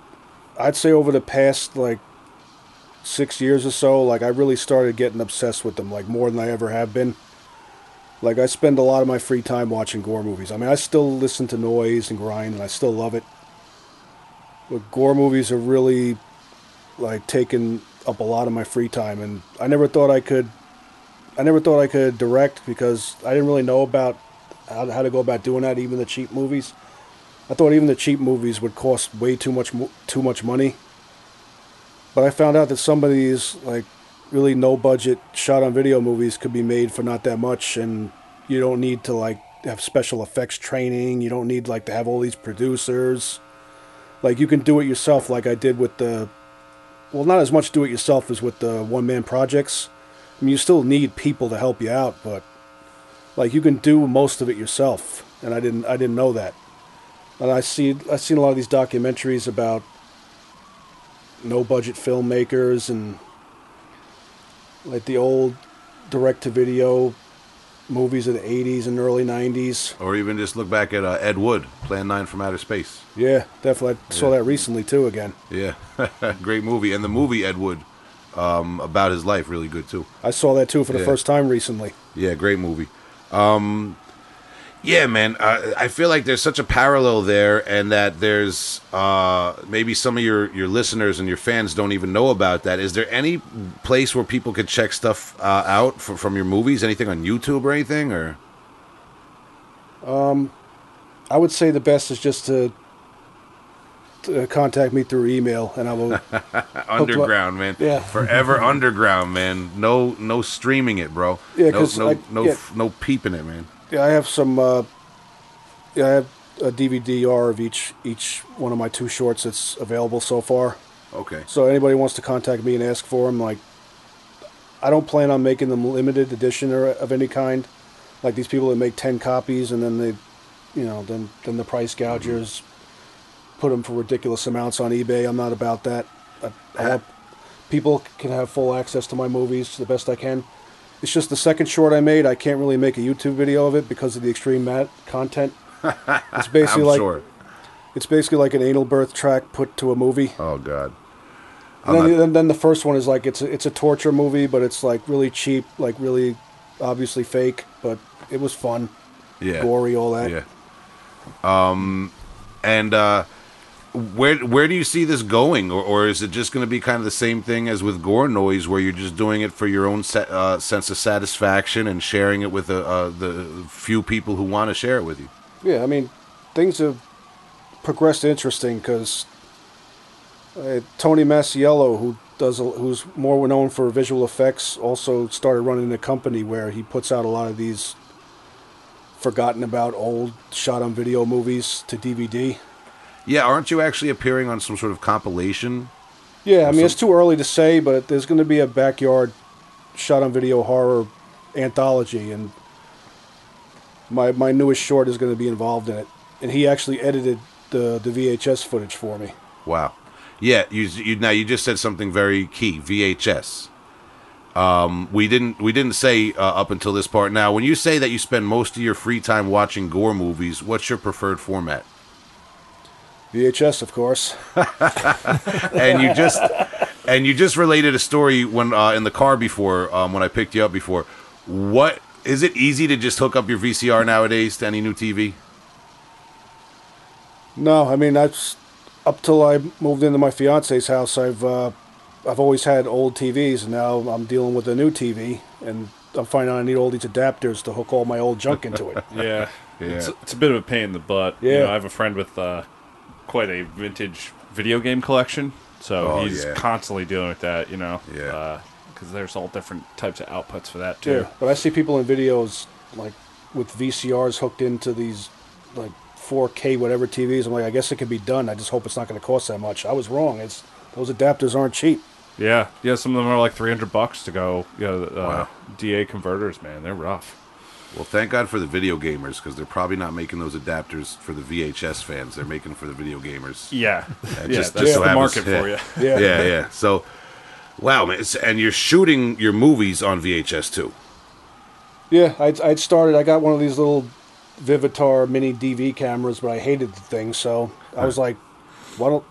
I'd say over the past like six years or so, like I really started getting obsessed with them, like more than I ever have been. Like I spend a lot of my free time watching gore movies. I mean, I still listen to noise and grind, and I still love it. But gore movies are really like taking up a lot of my free time, and I never thought I could. I never thought I could direct because I didn't really know about how, how to go about doing that. Even the cheap movies, I thought even the cheap movies would cost way too much too much money. But I found out that some of these like really no budget shot on video movies could be made for not that much, and you don't need to like have special effects training. You don't need like to have all these producers. Like you can do it yourself, like I did with the. Well, not as much do it yourself as with the one man projects. I mean, you still need people to help you out, but like you can do most of it yourself, and I didn't I didn't know that. And I see I've seen a lot of these documentaries about no budget filmmakers and like the old direct to video movies of the 80s and early 90s. Or even just look back at uh, Ed Wood, Plan 9 from Outer Space. Yeah, definitely. I saw Yeah. that recently too again. Yeah, great movie. And the movie Ed Wood um, about his life, really good too. I saw that too for the Yeah. first time recently. Yeah, great movie. Um, yeah, man, uh, I feel like there's such a parallel there, and that there's uh, maybe some of your, your listeners and your fans don't even know about that. Is there any place where people could check stuff uh, out from, from your movies? Anything on YouTube or anything? Or um, I would say the best is just to, to contact me through email and I will underground, man. Yeah. forever underground, man. No, no streaming it, bro. Yeah, no, no, no, yeah. no peeping it, man. Yeah, I have some. Uh, yeah, I have a DVD-R of each each one of my two shorts that's available so far. Okay. So anybody wants to contact me and ask for them, like, I don't plan on making them limited edition or of any kind. Like these people that make ten copies and then they, you know, then then the price gougers put them for ridiculous amounts on eBay. I'm not about that. I, I want people can have full access to my movies the best I can. It's just the second short I made. I can't really make a YouTube video of it because of the extreme mat content. It's basically I'm like sure. it's basically like an anal birth track put to a movie. Oh God. And then, not- then the first one is like it's a, it's a torture movie, but it's like really cheap, like really obviously fake, but it was fun, Yeah. gory, all that. Yeah. Um, and uh, where where do you see this going, or, or is it just going to be kind of the same thing as with Gore Noise, where you're just doing it for your own se- uh, sense of satisfaction and sharing it with the uh, the few people who want to share it with you? Yeah, I mean, things have progressed interesting because uh, Tony Masiello, who does who's more known for visual effects, also started running a company where he puts out a lot of these forgotten about old shot on video movies to DVD. Yeah, aren't you actually appearing on some sort of compilation? Yeah, I mean, So- it's too early to say, but there's going to be a backyard shot on video horror anthology, and my my newest short is going to be involved in it. And he actually edited the the VHS footage for me. Wow. Yeah, you, you now you just said something very key. VHS. Um, we didn't we didn't say uh, up until this part. Now, when you say that you spend most of your free time watching gore movies, what's your preferred format? VHS, of course. And you just and you just related a story when uh, in the car before um, when I picked you up before. What is it easy to just hook up your VCR nowadays to any new TV? No, I mean that's up till I moved into my fiance's house. I've uh, I've always had old TVs, and now I'm dealing with a new TV, and I'm finding I need all these adapters to hook all my old junk into it. Yeah, Yeah. It's, it's a bit of a pain in the butt. You Yeah. know, I have a friend with uh, quite a vintage video game collection, so Oh, he's yeah. constantly dealing with that. You know, Yeah. because there's all different types of outputs for that too. Yeah, but I see people in videos like with VCRs hooked into these like 4K whatever TVs. I'm like, I guess it could be done. I just hope it's not going to cost that much. I was wrong. It's those adapters aren't cheap. Yeah, yeah. Some of them are like 300 bucks to go. You know, uh, Wow. DA converters, man, they're rough. Well, thank God for the video gamers because they're probably not making those adapters for the VHS fans. They're making them for the video gamers. Yeah, Yeah, yeah. just- that's just so the market yeah. for you. Yeah. yeah, yeah. So, wow, man, it's- and you're shooting your movies on VHS too. Yeah, I'd, I'd started. I got one of these little Vivitar mini DV cameras, but I hated the thing. So I was like, why don't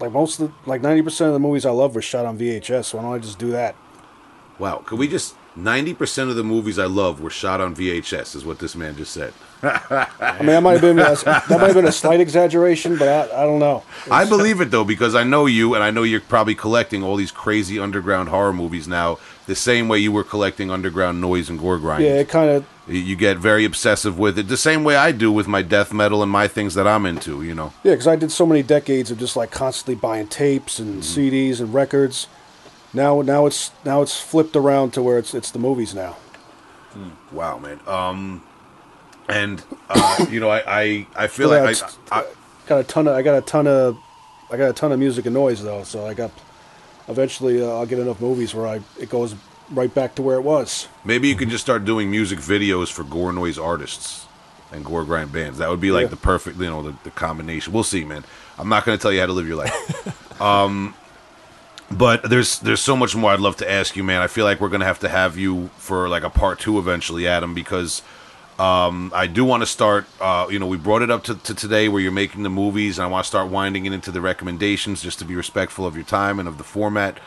like most of the, like ninety percent of the movies I love were shot on VHS. So why don't I just do that? Wow, could we just? Ninety percent of the movies I love were shot on VHS, is what this man just said. I mean, that might have been a, that might have been a slight exaggeration, but I, I don't know. I believe it though because I know you, and I know you're probably collecting all these crazy underground horror movies now, the same way you were collecting underground noise and gore grinding. Yeah, it kind of You- You get very obsessive with it, the same way I do with my death metal and my things that I'm into. You know. Yeah, because I did so many decades of just like constantly buying tapes and Mm-hmm. CDs and records. Now, now it's now it's flipped around to where it's it's the movies now. Wow, man. Um, and uh, you know, I I, I feel like I, I, Got a ton of I got a ton of I got a ton of music and noise though, so I got eventually uh, I'll get enough movies where I it goes right back to where it was. maybe you can just start doing music videos for gore noise artists and gore grind bands. That would be like Yeah. the perfect, you know, the, the combination. We'll see, man. I'm not going to tell you how to live your life. um, but there's there's so much more I'd love to ask you, man. I feel like we're to have to have you for like a part two eventually, Adam, because um, I do want to start. Uh, you know, we brought it up to, to today where you're making the movies, and I want to start winding it into the recommendations just to be respectful of your time and of the format.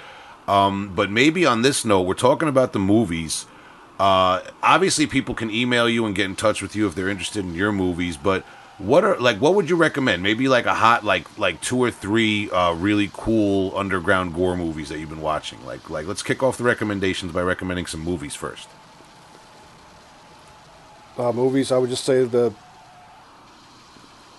Um, but maybe on this note, we're talking about the movies. Uh, obviously, people can email you and get in touch with you if they're interested in your movies. But what are like what would you recommend? Maybe like a hot like like two or three uh, really cool underground gore movies that you've been watching. Like like let's kick off the recommendations by recommending some movies first. Uh, movies, I would just say the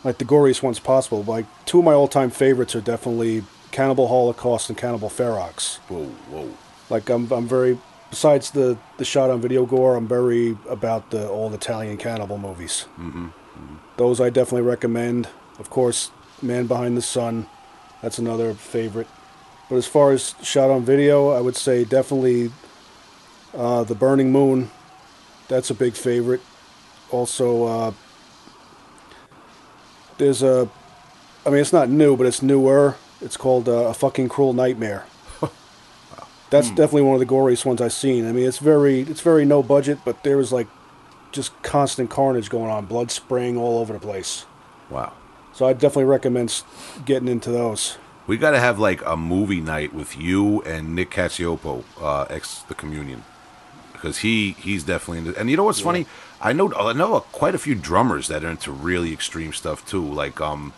like the goriest ones possible. Like two of my all time favorites are definitely Cannibal Holocaust and Cannibal Ferox. Whoa whoa. Like I'm I'm very besides the the shot on video gore, I'm very about the old Italian cannibal movies. Mm-hmm. Those I definitely recommend. Of course, Man Behind the Sun, that's another favorite. But as far as shot on video, I would say definitely uh, The Burning Moon. That's a big favorite. Also, uh, there's a I mean, it's not new, but it's newer. It's called uh, a fucking cruel nightmare. That's definitely one of the goriest ones I've seen. I mean, it's very it's very no budget, but there was like just constant carnage going on, blood spraying all over the place. Wow. So I definitely recommend getting into those. We got to have like a movie night with you and Nick Cacioppo, uh, ex the Communion, because he he's definitely into. And you know what's funny? I know I know quite a few drummers that are into really extreme stuff too. Like um,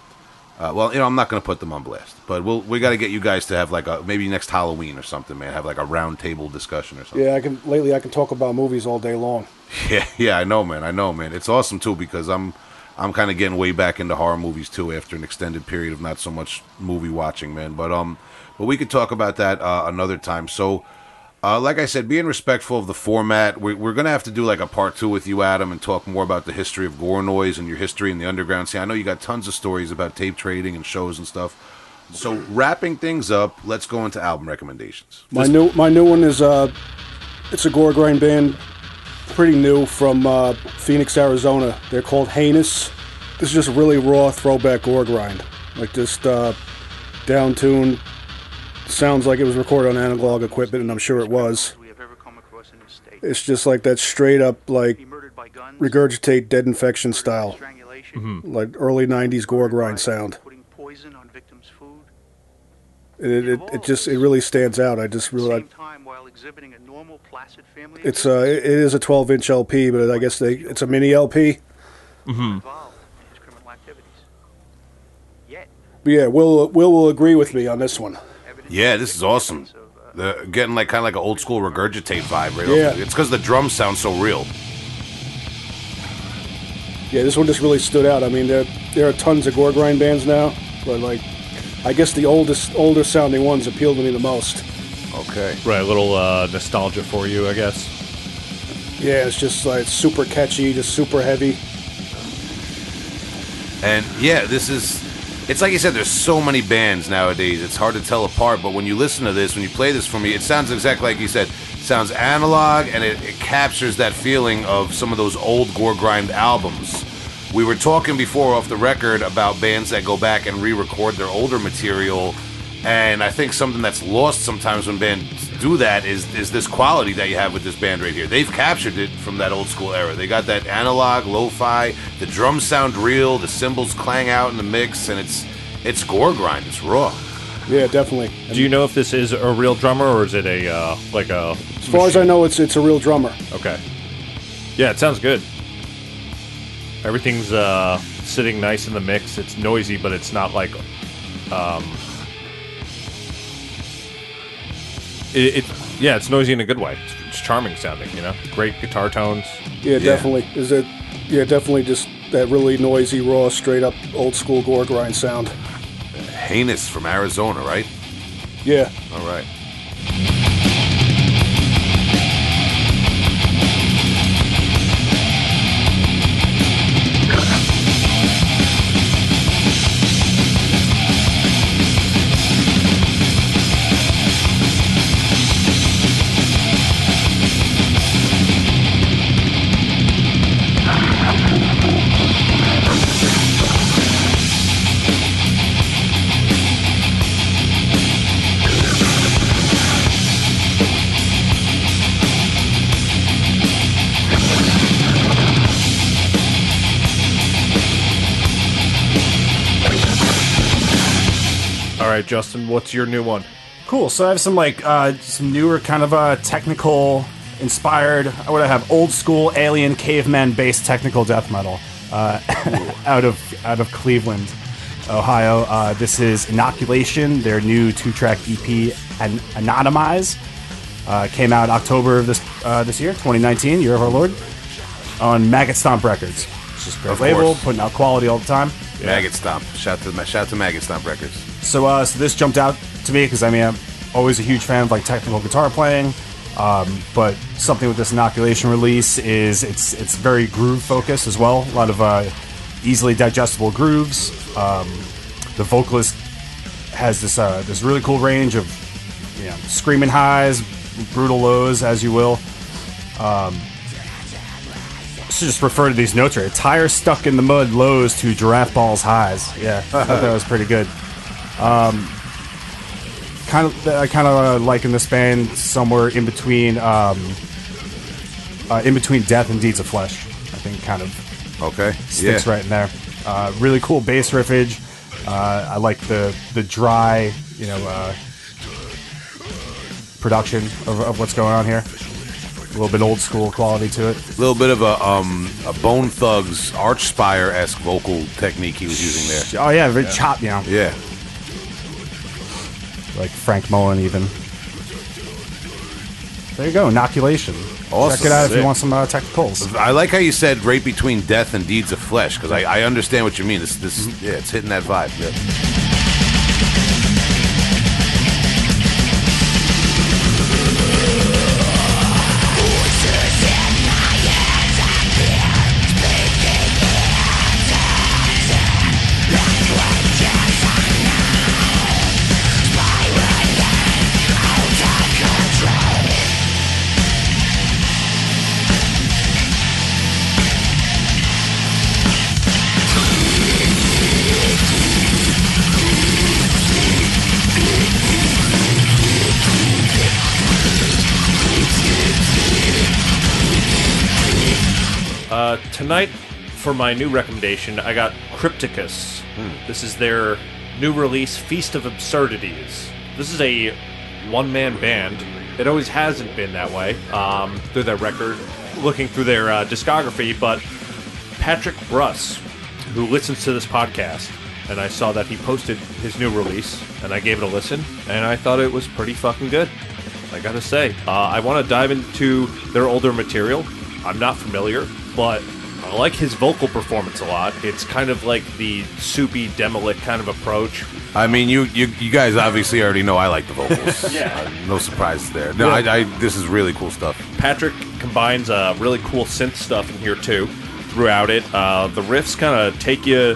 uh, well, you know, I'm not going to put them on blast, but we'll we got to get you guys to have like a maybe next Halloween or something, man. Have like a round table discussion or something. Yeah, I can lately I can talk about movies all day long. Yeah, yeah, I know, man. I know, man. It's awesome too because I'm I'm kind of getting way back into horror movies too after an extended period of not so much movie watching, man. But um, but we could talk about that uh, another time. So, uh, like I said, being respectful of the format, we're we're gonna have to do like a part two with you, Adam, and talk more about the history of gore noise and your history in the underground scene. I know you got tons of stories about tape trading and shows and stuff. So, wrapping things up, let's go into album recommendations. My new my new one is uh, it's a gore grind band, pretty new from uh, Phoenix, Arizona. They're called Heinous. This is just really raw throwback gore grind, like just uh, down tuned. Sounds like it was recorded on analog equipment, and I'm sure it was. We have ever come across in this state. It's just like that straight up like Be murdered by guns, regurgitate dead infection style, like early '90s gore grind sound. Putting poison on victims' food. It, it, it just it really stands out. I just really same time, while exhibiting a normal, placid family. it's uh it is a 12 inch LP, but I guess they it's a mini LP. his But yeah, Will Will will agree with me on this one. Evidence Yeah, this is awesome. The getting like kind of like an old school regurgitate vibe, right? Yeah. Off. It's because the drums sound so real. Yeah, this one just really stood out. I mean, there there are tons of gore grind bands now, but like, I guess the oldest older sounding ones appeal to me the most. Okay. Right, a little uh, nostalgia for you, I guess. Yeah, it's just like super catchy, just super heavy. And yeah, this is. It's like you said. There's so many bands nowadays. It's hard to tell apart. But when you listen to this, when you play this for me, it sounds exactly like you said. Sounds analog, and it, it captures that feeling of some of those old gore grind albums. We were talking before off the record about bands that go back and re-record their older material, and I think something that's lost sometimes when bands do that is is this quality that you have with this band right here. They've captured it from that old school era. They got that analog, lo-fi. The drums sound real. The cymbals clang out in the mix, and it's it's gore grind. It's raw. Yeah, definitely. Do you know if this is a real drummer or is it a uh, like a? As far as I know, it's it's a real drummer. Okay. Yeah, it sounds good. Everything's uh, sitting nice in the mix. It's noisy, but it's not like. Um, it, it yeah, it's noisy in a good way. It's, it's charming sounding, you know. Great guitar tones. Yeah, definitely. Is it? Yeah, definitely. Just that really noisy, raw, straight up old school gore grind sound. Heinous from Arizona, right? Yeah. All right. Right, Justin, what's your new one? Cool. So I have some like uh, some newer kind of uh, technical inspired. I would have old school alien caveman based technical death metal uh, out of out of Cleveland, Ohio. Uh, this is Inoculation, their new two track EP, An- Anatomize. Uh, came out October of this uh, this year, 2019, year of our Lord, on Maggot Stomp Records. It's just a great Of label, course. putting out quality all the time. Maggot Stomp. Shout to shout to Maggot Stomp Records. So, uh, so this jumped out to me because I mean I'm always a huge fan of like technical guitar playing, um, but something with this inoculation release is it's it's very groove focused as well. A lot of uh, easily digestible grooves. Um, the vocalist has this uh, this really cool range of you know screaming highs, brutal lows, as you will. Um, should just refer to these notes right. Tires stuck in the mud, lows to giraffe balls highs. Yeah, I thought that was pretty good. Um, kind of, I kind of liken this band somewhere in between, um, uh, in between Death and Deeds of Flesh. I think kind of Okay. sticks yeah. right in there. Uh, really cool bass riffage. Uh, I like the the dry, you know, uh, production of, of what's going on here. A little bit old school quality to it. A little bit of a um a Bone Thugs Archspire esque vocal technique he was using there. Oh yeah, very chop, you know, Yeah. Like Frank Mullen even. There you go, inoculation. Check it out if you want some uh, technicals. I like how you said right between death and deeds of flesh because I, I understand what you mean. This this yeah, it's hitting that vibe. Yeah. Tonight, for my new recommendation, I got Crypticus. This is their new release, Feast of Absurdities. This is a one man band. It always hasn't been that way um, through their record, looking through their uh, discography, but Patrick Bruss, who listens to this podcast, and I saw that he posted his new release, and I gave it a listen, and I thought it was pretty fucking good. I gotta say, uh, I want to dive into their older material. I'm not familiar, but I like his vocal performance a lot. It's kind of like the soupy Demilich kind of approach. I mean, you, you you guys obviously already know I like the vocals. Yeah. Uh, no surprises there. No, I, I this is really cool stuff. Patrick combines uh, really cool synth stuff in here too. Throughout it, uh, the riffs kind of take you.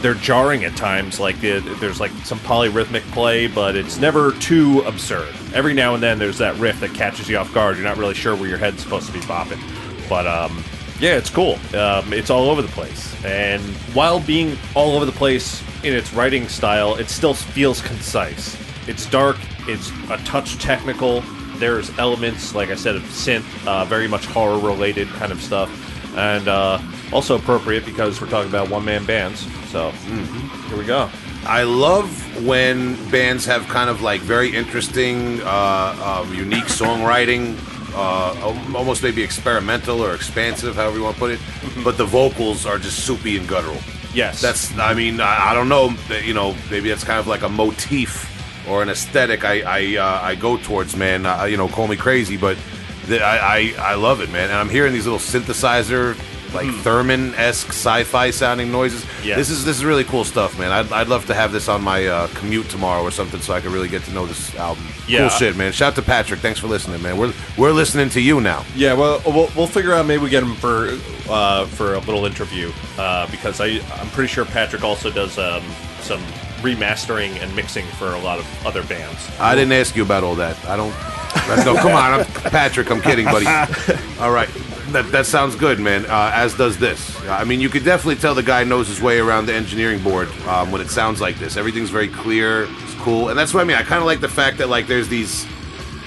They're jarring at times. Like the, there's like some polyrhythmic play, but it's never too absurd. Every now and then, there's that riff that catches you off guard. You're not really sure where your head's supposed to be bopping. But um, yeah, it's cool. Um, it's all over the place, and while being all over the place in its writing style, it still feels concise. It's dark. It's a touch technical. There's elements, like I said, of synth, uh, very much horror related kind of stuff, and uh, also appropriate because we're talking about one man bands. So here we go. I love when bands have kind of like very interesting, uh, um, unique songwriting, uh, almost maybe experimental or expansive, however you want to put it. But the vocals are just soupy and guttural. Yes, That's, I mean, I, I don't know, you know, maybe that's kind of like a motif or an aesthetic I I, uh, I go towards, man. Uh, you know, call me crazy, but the, I, I I love it, man. And I'm hearing these little synthesizer, like Theremin esque sci-fi sounding noises. Yeah. This is this is really cool stuff, man. I'd, I'd love to have this on my uh, commute tomorrow or something, so I could really get to know this album. Yeah. Cool shit, man. Shout out to Patrick. Thanks for listening, man. We're we're listening to you now. Yeah, well, we'll, we'll figure out. Maybe we get him for uh, for a little interview uh, because I I'm pretty sure Patrick also does um, some remastering and mixing for a lot of other bands. I didn't ask you about all that. I don't. No, come on, I'm, Patrick. I'm kidding, buddy. All right, that that sounds good, man. Uh, as does this. I mean, you could definitely tell the guy knows his way around the engineering board um, when it sounds like this. Everything's very clear. It's cool, and that's what I mean. I kind of like the fact that like there's these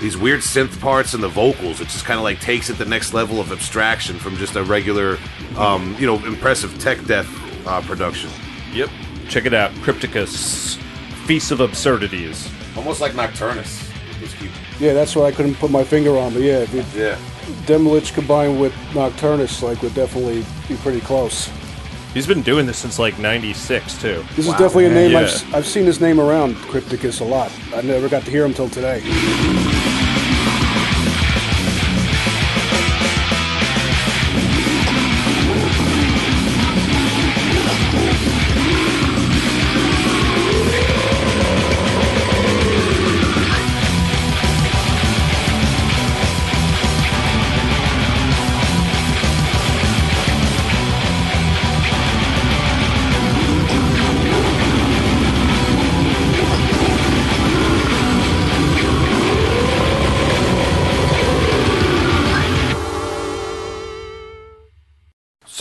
these weird synth parts and the vocals. It just kind of like takes it the next level of abstraction from just a regular, um, you know, impressive tech death uh, production. Yep, check it out, Crypticus, Feast of Absurdities. Almost like Nocturnus. Yeah, that's what I couldn't put my finger on, but yeah, the Yeah. Demilich combined with Nocturnus like would definitely be pretty close. He's been doing this since like '96 too. This is definitely a name Yeah. I've, s- I've seen his name around Crypticus a lot. I never got to hear him till today.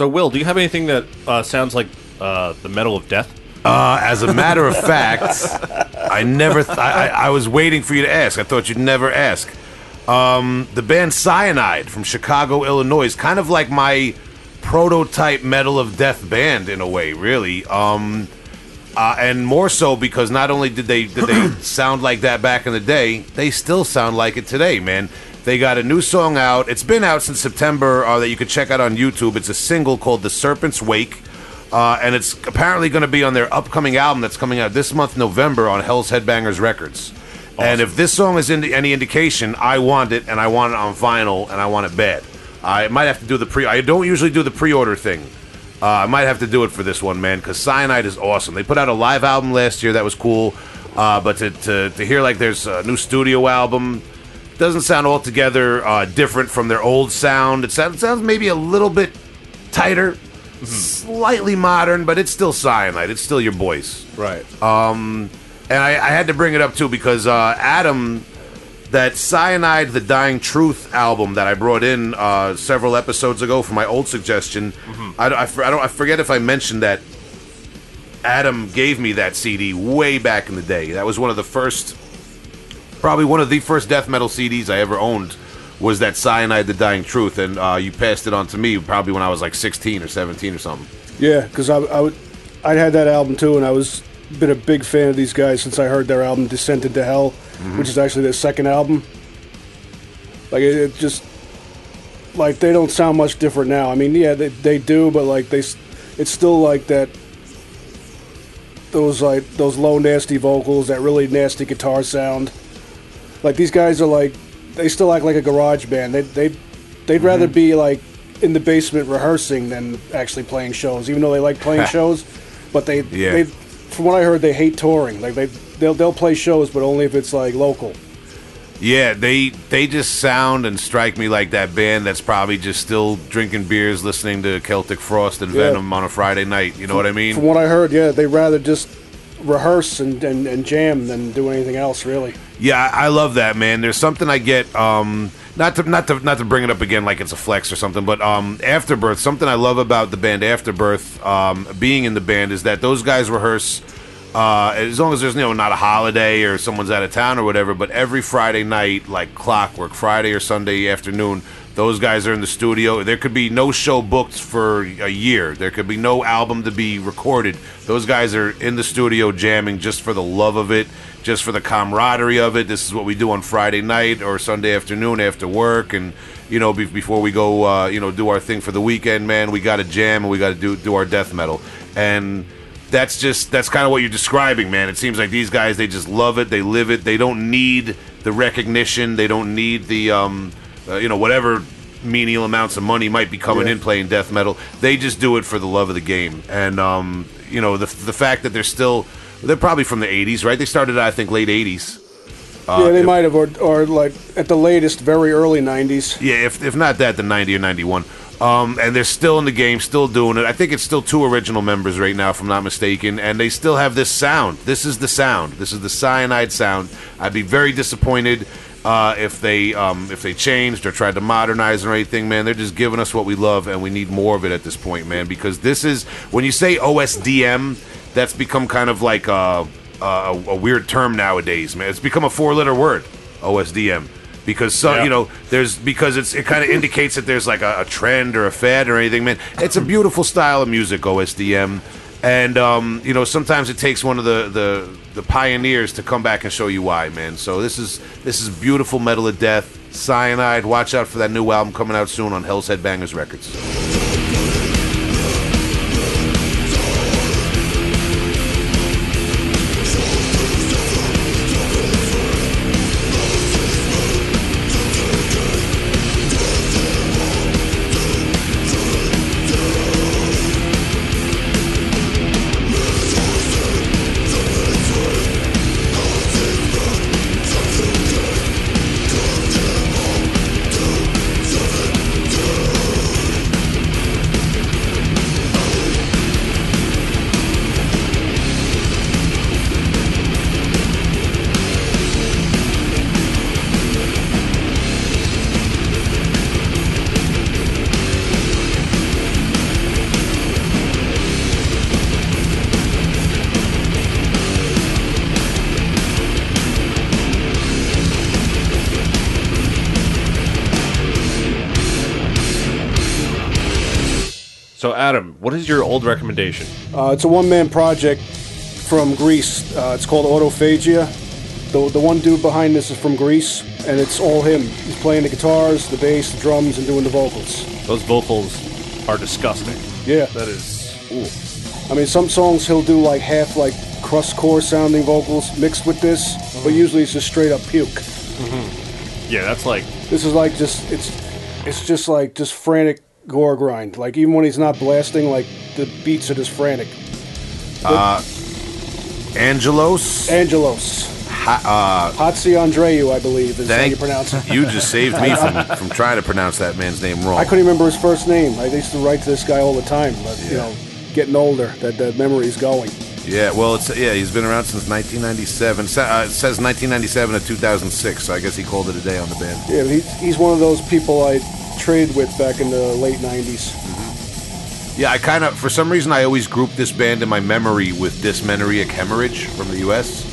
So, Will, do you have anything that uh, sounds like uh, the Metal of Death? Uh, as a matter of fact, I never. Th- I, I, I was waiting for you to ask. I thought you'd never ask. Um, the band Cianide from Chicago, Illinois, is kind of like my prototype metal of death band in a way, really. Um, uh, and more so because not only did they did they sound like that back in the day, they still sound like it today, man. They got a new song out. It's been out since September uh, that you can check out on YouTube. It's a single called "The Serpent's Wake." Uh, and it's apparently going to be on their upcoming album that's coming out this month, November, on Hell's Headbangers Records. And if this song is indi- any indication, I want it, and I want it on vinyl, and I want it bad. I might have to do the pre. I don't usually do the pre-order thing. Uh, I might have to do it for this one, man, because Cianide is awesome. They put out a live album last year that was cool, uh, but to, to to hear like there's a new studio album doesn't sound altogether uh, different from their old sound. It sounds, sounds maybe a little bit tighter, slightly modern, but it's still Cianide. It's still your boys. Right. And I, I had to bring it up too because uh, Adam, that Cianide, the Dying Truth album that I brought in uh, several episodes ago for my old suggestion, I, I, I don't I forget if I mentioned that Adam gave me that CD way back in the day. That was one of the first, probably one of the first death metal CDs I ever owned. Was that Cianide, the Dying Truth, and uh, you passed it on to me probably when I was like 16 or 17 or something. Yeah, because I, I would, I'd had that album too, and I was been a big fan of these guys since I heard their album "Descent into Hell," which is actually their second album. Like it, it just, like they don't sound much different now. I mean, yeah, they they do, but like they, it's still like that. Those like those low nasty vocals, that really nasty guitar sound. Like these guys are like, they still act like a garage band. They they, they'd rather mm-hmm. be like in the basement rehearsing than actually playing shows, even though they like playing shows. But they, Yeah. they, from what I heard, they hate touring. Like they, they'll they'll play shows, but only if it's like local. Yeah, they they just sound and strike me like that band that's probably just still drinking beers, listening to Celtic Frost and Yeah. Venom on a Friday night. You know what I mean? From what I heard, yeah, they rather just rehearse and, and, and jam than do anything else, really. Yeah, I love that man. There's something I get. Um, not to not to not to bring it up again like it's a flex or something, but um, Afterbirth. Something I love about the band Afterbirth, um, being in the band, is that those guys rehearse. Uh, as long as there's you know not a holiday or someone's out of town or whatever, but every Friday night, like clockwork, Friday or Sunday afternoon, those guys are in the studio. There could be no show booked for a year. There could be no album to be recorded. Those guys are in the studio jamming just for the love of it, just for the camaraderie of it. This is what we do on Friday night or Sunday afternoon after work, and you know be- before we go, uh, you know, do our thing for the weekend. Man, we got to jam and we got to do do our death metal, and that's just that's kind of what you're describing, man. It seems like these guys they just love it, they live it, they don't need the recognition, they don't need the um, uh, you know whatever menial amounts of money might be coming Yeah. in playing death metal. They just do it for the love of the game, and um, you know the the fact that they're still they're probably from the '80s, right? They started I think late '80s. yeah, they if- might have, or, or like at the latest, very early 90s. Yeah, if, if not that, the 90 or 91. Um, and they're still in the game, still doing it. I think it's still two original members right now, if I'm not mistaken. And they still have this sound. This is the sound. This is the cianide sound. I'd be very disappointed uh, if they um, if they changed or tried to modernize or anything. Man, they're just giving us what we love, and we need more of it at this point, man. Because this is when you say OSDM, that's become kind of like a, a, a weird term nowadays, man. It's become a four letter word, OSDM because so Yeah. you know there's because it's it kind of indicates that there's like a, a trend or a fad or anything man it's a beautiful style of music osdm and um, you know sometimes it takes one of the, the the pioneers to come back and show you why man. So this is this is beautiful metal of death cianide. Watch out for that new album coming out soon on hell's headbangers records your old recommendation? Uh, it's a one-man project from Greece. Uh, it's called Autophagia. The, the one dude behind this is from Greece, and it's all him. He's playing the guitars, the bass, the drums, and doing the vocals. Those vocals are disgusting. Yeah. That is. Ooh. I mean, some songs he'll do like half like crustcore sounding vocals mixed with this, but usually it's just straight up puke. Yeah, that's like. This is like just it's it's just like just frantic gore grind. Like even when he's not blasting, like the beats are just frantic. Uh Angelos. Angelos. Ha, Hatsi Andreu, I believe, is uh, how you pronounce it. You just saved me from, from trying to pronounce that man's name wrong. I couldn't remember his first name. I used to write to this guy all the time, but you know, getting older, that that memory's going. Yeah, well, it's yeah, he's been around since 1997. Sa- Uh, it says 1997 to 2006, so I guess he called it a day on the band. Yeah, but he, he's one of those people I traded with back in the late '90s. Yeah, I kind of, for some reason, I always grouped this band in my memory with dysmenorrheic hemorrhage from the U.S.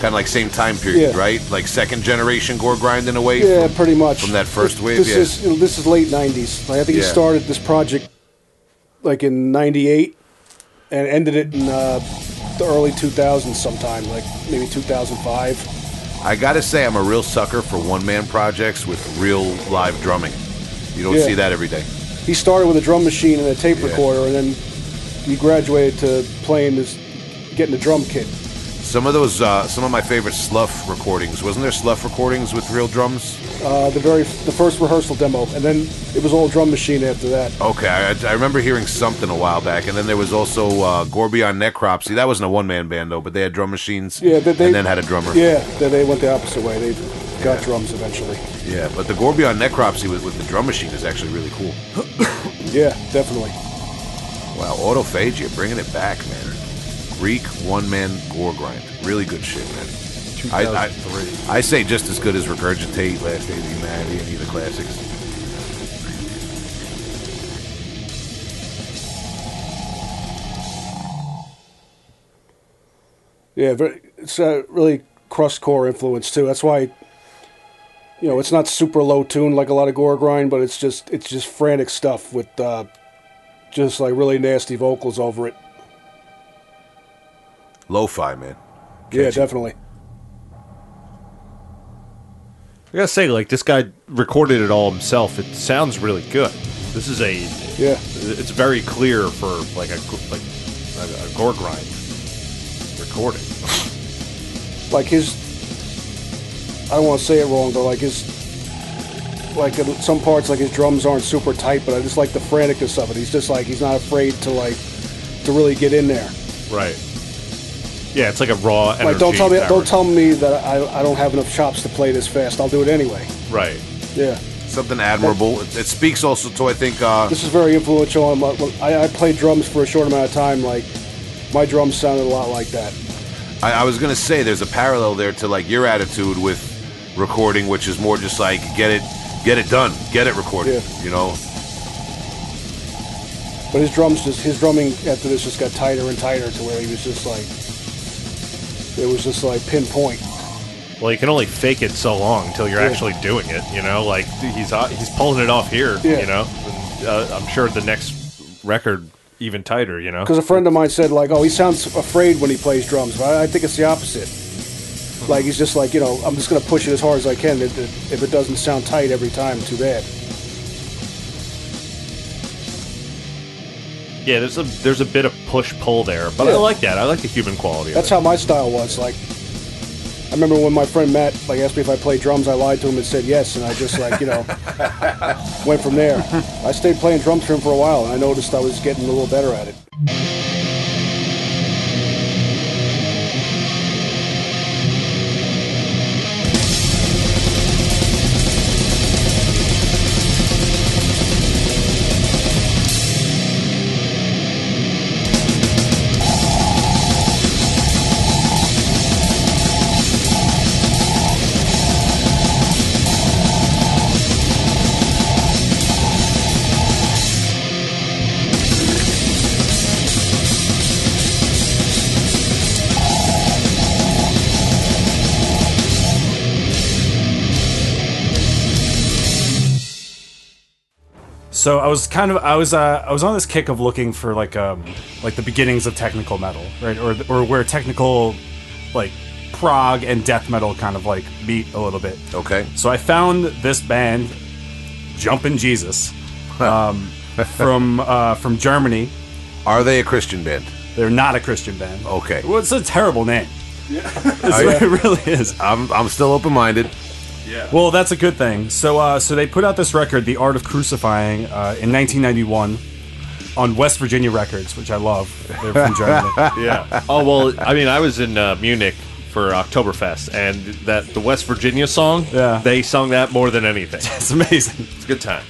Kind of like same time period, Yeah. right? Like second generation gore grind in a way. Yeah, from- pretty much from that first wave, This yeah. is you know, this is late '90s. Like, I think he Yeah. started this project like in '98 and ended it in uh, the early 2000s, sometime like maybe 2005. I gotta say, I'm a real sucker for one man projects with real live drumming. You don't Yeah. see that every day. He started with a drum machine and a tape Yeah. recorder, and then he graduated to playing this, getting a drum kit. Some of those, uh, some of my favorite Slough recordings. Wasn't there Slough recordings with real drums? Uh, the very the first rehearsal demo, and then it was all drum machine after that. Okay, I, I remember hearing something a while back, and then there was also uh, Gore Beyond Necropsy. That wasn't a one man band though, but they had drum machines. Yeah, they, they, and then had a drummer. Yeah, they, they went the opposite way. They got drums eventually. yeah. But the Gore Beyond Necropsy with, with the drum machine is actually really cool. Yeah, definitely. Wow, Autophagia, bringing it back, man. Greek one man gore grind, really good shit, man. I, I, I say just as good as Regurgitate, Last Days of Humanity, any of the classics. Yeah, very, it's a really crust core influence too. That's why, you know, it's not super low tuned like a lot of gore grind, but it's just it's just frantic stuff with uh, just like really nasty vocals over it. Lo-fi, man. Yeah, definitely. I gotta say, like, this guy recorded it all himself. It sounds really good. This is a. Yeah, It's very clear for, like, a, like, a, a gore grind recording. like his. I don't want to say it wrong, but like his. Like in some parts, like his drums aren't super tight, but I just like the franticness of it. He's just like he's not afraid to like to really get in there. Right. Yeah, it's like a raw energy. Like don't tell me power. don't tell me that I, I don't have enough chops to play this fast. I'll do it anyway. Right. Yeah. Something admirable. It, it speaks also to, I think, uh, This is very influential. On my, I, I played drums for a short amount of time. Like my drums sounded a lot like that. I, I was gonna say there's a parallel there to like your attitude with recording, which is more just like get it, get it done, get it recorded. Yeah. You know, But his drums just his drumming after this just got tighter and tighter to where he was just like it was just like pinpoint. Well, you can only fake it so long until you're Yeah. actually doing it. You know, like he's he's pulling it off here. Yeah. You know, and, uh, I'm sure the next record even tighter. You know, Because a friend of mine said like, oh, he sounds afraid when he plays drums. But I, I think it's the opposite. Like he's just like you know I'm just gonna push it as hard as I can. If it, if it doesn't sound tight every time, too bad. yeah, there's a there's a bit of push pull there, but I like that. I like the human quality. That's how my style was. Like, I remember when my friend Matt like asked me if I played drums. I lied to him and said yes, and I just like you know went from there. I stayed playing drums for him for a while, and I noticed I was getting a little better at it. So I was kind of I was uh, I was on this kick of looking for like um like the beginnings of technical metal, right? Or or where technical like prog and death metal kind of like meet a little bit. Okay. So I found this band, Jumpin' Jesus, um, from uh, from Germany. Are they a Christian band? They're not a Christian band. Okay. Well, it's a terrible name. It's- it really is. I'm I'm still open minded. Well, that's a good thing. So, uh, so they put out this record, "The Art of Crucifying," uh, in 1991 on West Virginia Records, which I love. They're from Germany. Yeah. Oh well, I mean, I was in uh, Munich for Oktoberfest, and that the West Virginia song. Yeah. They sung that more than anything. it's amazing. It's a good time.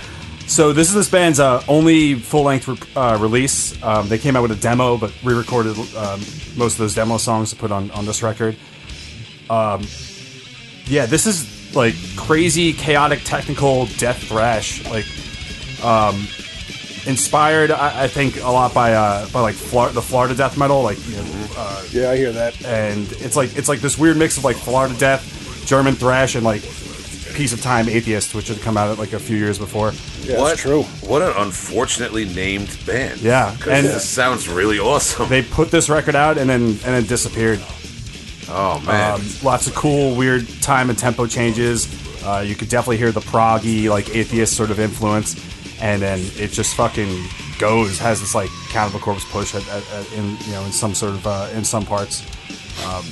So this is this band's uh, only full-length re- uh, release. Um, they came out with a demo, but re-recorded um, most of those demo songs to put on on this record. Um, yeah, this is like crazy, chaotic, technical death thrash. Like, um, inspired, I, I think, a lot by uh, by like Flor- the Florida death metal. Like, you know, uh, Yeah, I hear that. and it's like it's like this weird mix of like Florida death, German thrash, and like Piece of Time Atheist, which had come out like a few years before. Yeah, what it's true. What an unfortunately named band. Yeah, 'Cause and- this sounds really awesome. they put this record out and then and then disappeared. Oh man. Um, lots of cool, weird time and tempo changes. Uh, you could definitely hear the proggy, like atheist sort of influence, and then it just fucking goes. Has this like Cannibal Corpse push at, at, at, in you know in some sort of uh, in some parts. Um,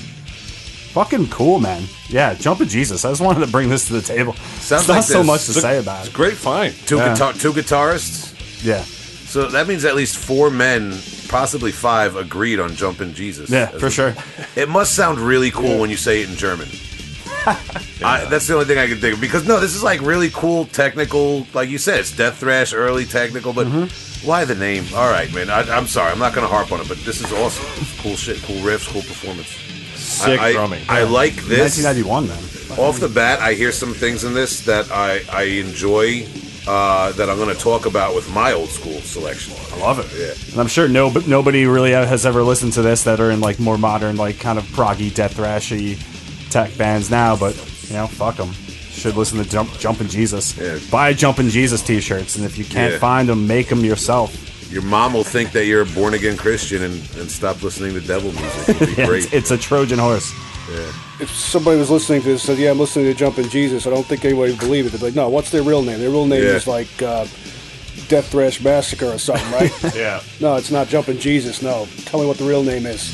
fucking cool, man. Yeah, Jumpin' Jesus. I just wanted to bring this to the table. Sounds It's not like so much to it's say about It's it. a great find. two yeah. guitar two guitarists. Yeah, So that means at least four men, possibly five, agreed on Jumpin' Jesus. yeah, for sure. It must sound really cool when you say it in German. I, that's the only thing I can think of because no, this is like really cool technical. Like you said, it's death thrash, early technical. But Mm-hmm. why the name? All right, man. I, I'm sorry, I'm not going to harp on it, but this is awesome. Cool shit, cool riffs, cool performance. Sick I, I- drumming. I like this. 1991, man. Off the bat, I hear some things in this that I I enjoy. Uh, that I'm going to talk about with my old school selection. I love it. Yeah. And I'm sure no, nobody really has ever listened to this that are in like more modern, like kind of proggy, death thrashy tech bands now. But you know, fuck them. Should listen to Jump, Jumpin' Jesus. Yeah. Buy Jumpin' Jesus t-shirts, and if you can't Yeah. find them, make them yourself. Your mom will think that you're a born again Christian and, and stop listening to devil music. It'd be Yeah, great. it's, it's a Trojan horse. If somebody was listening to this and said, "Yeah, I'm listening to Jumpin' Jesus," I don't think anybody would believe it. They'd be like, "No, what's their real name? Their real name Yeah. is like uh, Death Thrash Massacre or something, right?" Yeah. no, it's not Jumpin' Jesus. No, tell me what the real name is.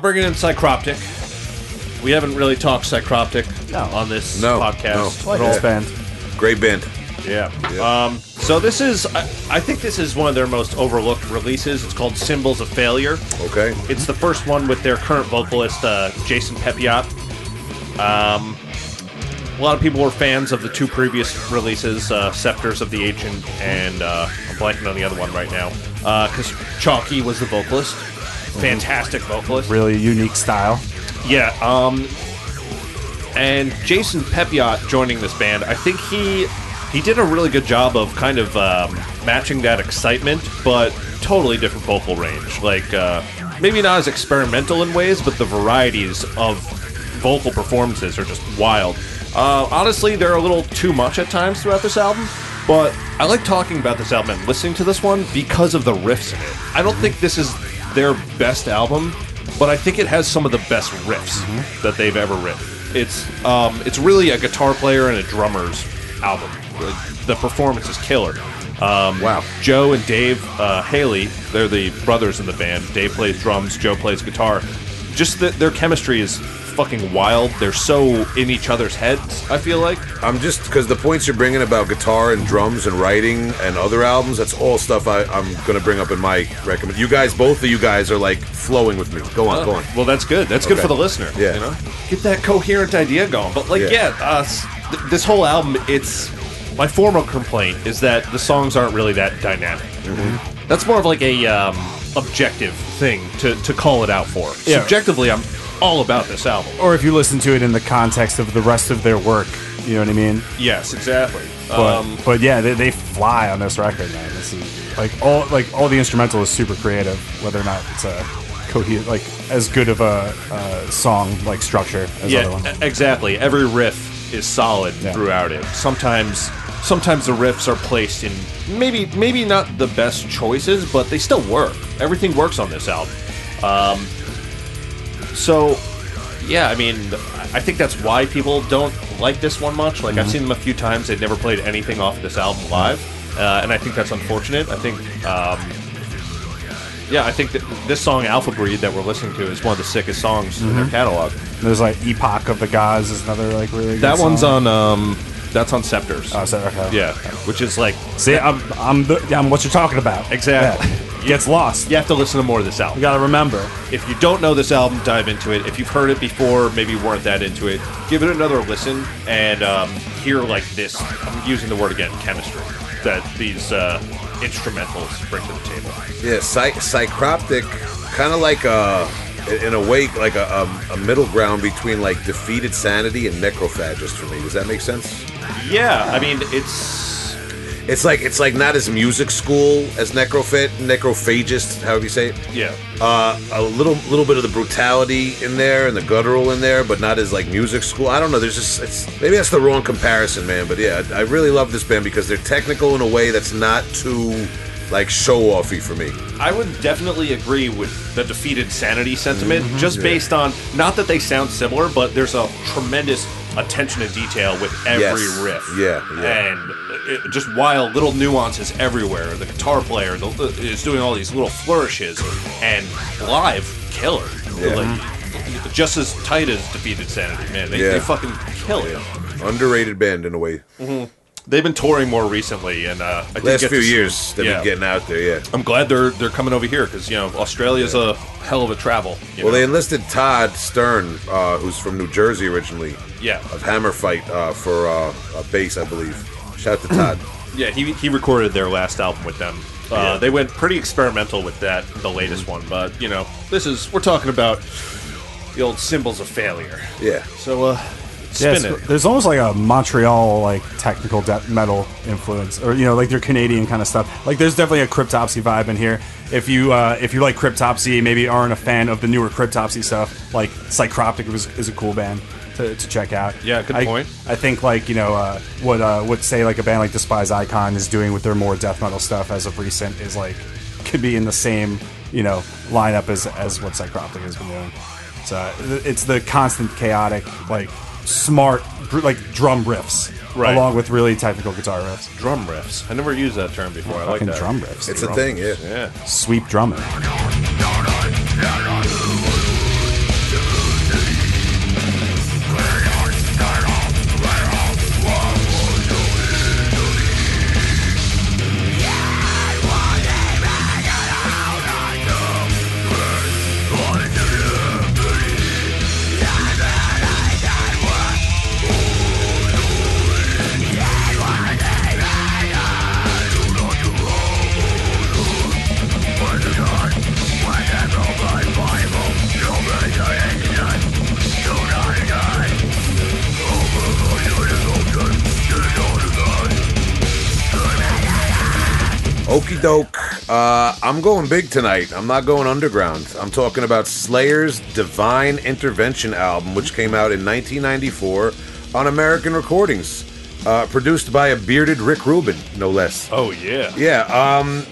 I'm bringing in Psycroptic. We haven't really talked Psycroptic No. on this No, podcast. no. I like all. this band. Great band. Yeah. Um, so this is, I, I think this is one of their most overlooked releases. It's called Symbols of Failure. Okay. It's the first one with their current vocalist, uh, Jason Peppiatt. Um, a lot of people were fans of the two previous releases, uh, Scepters of the Ancient, and uh, I'm blanking on the other one right now. Because Chalky was the vocalist. Fantastic vocalist. Really unique style. Yeah, um, and Jason Peppiatt joining this band, I think he he did a really good job of kind of um, matching that excitement, but totally different vocal range. Like uh, maybe not as experimental in ways, but the varieties of vocal performances are just wild. Uh, honestly, they're a little too much at times throughout this album, but I like talking about this album and listening to this one because of the riffs in it. I don't think this is their best album, but I think it has some of the best riffs that they've ever written. It's um, it's really a guitar player and a drummer's album. The, the performance is killer. Um, Wow. Joe and Dave uh, Haley, they're the brothers in the band. Dave plays drums, Joe plays guitar. just the, their chemistry is fucking wild. They're so in each other's heads. I feel like. I'm just because the points you're bringing about guitar and drums and writing and other albums, that's all stuff I, I'm going to bring up in my recommend. You guys, both of you guys are like flowing with me. Go on, go on. Well, that's good. That's good Okay. for the listener. Yeah. You know, get that coherent idea going. But like, Yeah. yeah, uh, s- th- this whole album, it's my formal complaint is that the songs aren't really that dynamic. Mm-hmm. That's more of like a um, objective thing to to call it out for. Yeah. Subjectively, I'm all about this album. Or if you listen to it in the context of the rest of their work, you know what I mean. Yes, exactly. But um, but yeah, they, they fly on this record, man. This is like all like all the instrumental is super creative, whether or not it's a coherent like as good of a uh, song like structure as yeah, other exactly. Every riff is solid Yeah. throughout it. Sometimes, sometimes the riffs are placed in maybe maybe not the best choices, but they still work. Everything works on this album. Um, so, yeah, I mean, I think that's why people don't like this one much. Like I've Mm-hmm. seen them a few times; they've never played anything off this album live, uh, and I think that's unfortunate. I think. Um, yeah, I think that this song "Alpha Breed" that we're listening to is one of the sickest songs in Mm-hmm. their catalog. There's like Epoch of the Gods is another like really good That one's on um that's on Scepters. Oh, so, okay. yeah, which is like See, I'm I'm, the, I'm what you're talking about. Exactly. Yeah. Gets lost. you have to listen to more of this album. You got to remember. If you don't know this album, dive into it. If you've heard it before, maybe weren't that into it, give it another listen and um, hear like this. I'm using the word again, chemistry that these uh, instrumentals bring to the table. Yeah, psy- Psycroptic, kind of like a, in a way, like a, a, a middle ground between like defeated sanity and necrophagist for me. Does that make sense? Yeah, I mean it's It's like it's like not as music school as necrophat, necrophagist, however you say it. yeah. Uh, a little little bit of the brutality in there and the guttural in there, but not as like music school. I don't know. There's just it's maybe that's the wrong comparison, man. But yeah, I I really love this band because they're technical in a way that's not too like show offy for me. I would definitely agree with the defeated sanity sentiment, Mm-hmm. just based on not that they sound similar, but there's a tremendous attention to detail with every Yes. riff. Yeah, yeah. And it, just wild little nuances everywhere. The guitar player the, is doing all these little flourishes, and live killer. Yeah. Like, just as tight as defeated sanity, man. They, Yeah. they fucking kill it. Underrated band in a way. They've been touring more recently, and uh, I Last few years they've yeah. been getting out there. Yeah. I'm glad they're they're coming over here because you know Australia's a hell of a travel. you Well, know? they enlisted Todd Stern, uh, who's from New Jersey originally, yeah, of Hammerfight uh, for uh, a bass, I believe. Shout out to Todd. yeah. He he recorded their last album with them. Uh, Yeah. They went pretty experimental with that, the latest one. But you know, this is we're talking about the old symbols of failure. Yeah. So uh, Yeah, spin it's- it. there's almost like a Montreal like technical death metal influence, or you know, like their Canadian kind of stuff. Like there's definitely a Cryptopsy vibe in here. If you uh, if you like Cryptopsy, maybe aren't a fan of the newer Cryptopsy stuff, like Psycroptic was, is a cool band to, to check out. Yeah, good I, point. I think like you know uh, what uh, what say like a band like Despise Icon is doing with their more death metal stuff as of recent is like could be in the same you know lineup as as what Psycroptic has been doing. So it's the constant chaotic like smart like drum riffs Right. along with really technical guitar riffs. Drum riffs. I never used that term before. I like Fucking that. drum riffs. It's dude. a thing, yeah. Yeah. sweep drumming. Doke. Uh, I'm going big tonight. I'm not going underground. I'm talking about Slayer's Divine Intervention album, which came out in 1994 on American Recordings, uh, produced by a bearded Rick Rubin, no less. Oh yeah. Yeah, um,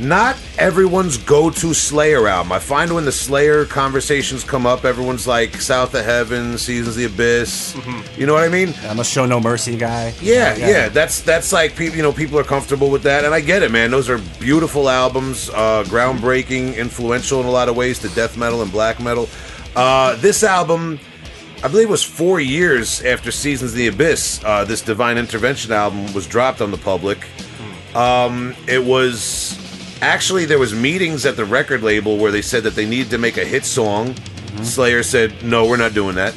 not everyone's go-to Slayer album. I find when the Slayer conversations come up, everyone's like South of Heaven, Seasons of the Abyss. You know what I mean? I'm a show no mercy guy. Yeah, yeah, that's that's like people. You know, people are comfortable with that, and I get it, man. Those are beautiful albums, uh, groundbreaking, influential in a lot of ways to death metal and black metal. Uh, this album, I believe, was four years after Seasons of the Abyss. Uh, this Divine Intervention album was dropped on the public. Um, it was actually there was meetings at the record label where they said that they needed to make a hit song. Slayer said, "No, we're not doing that."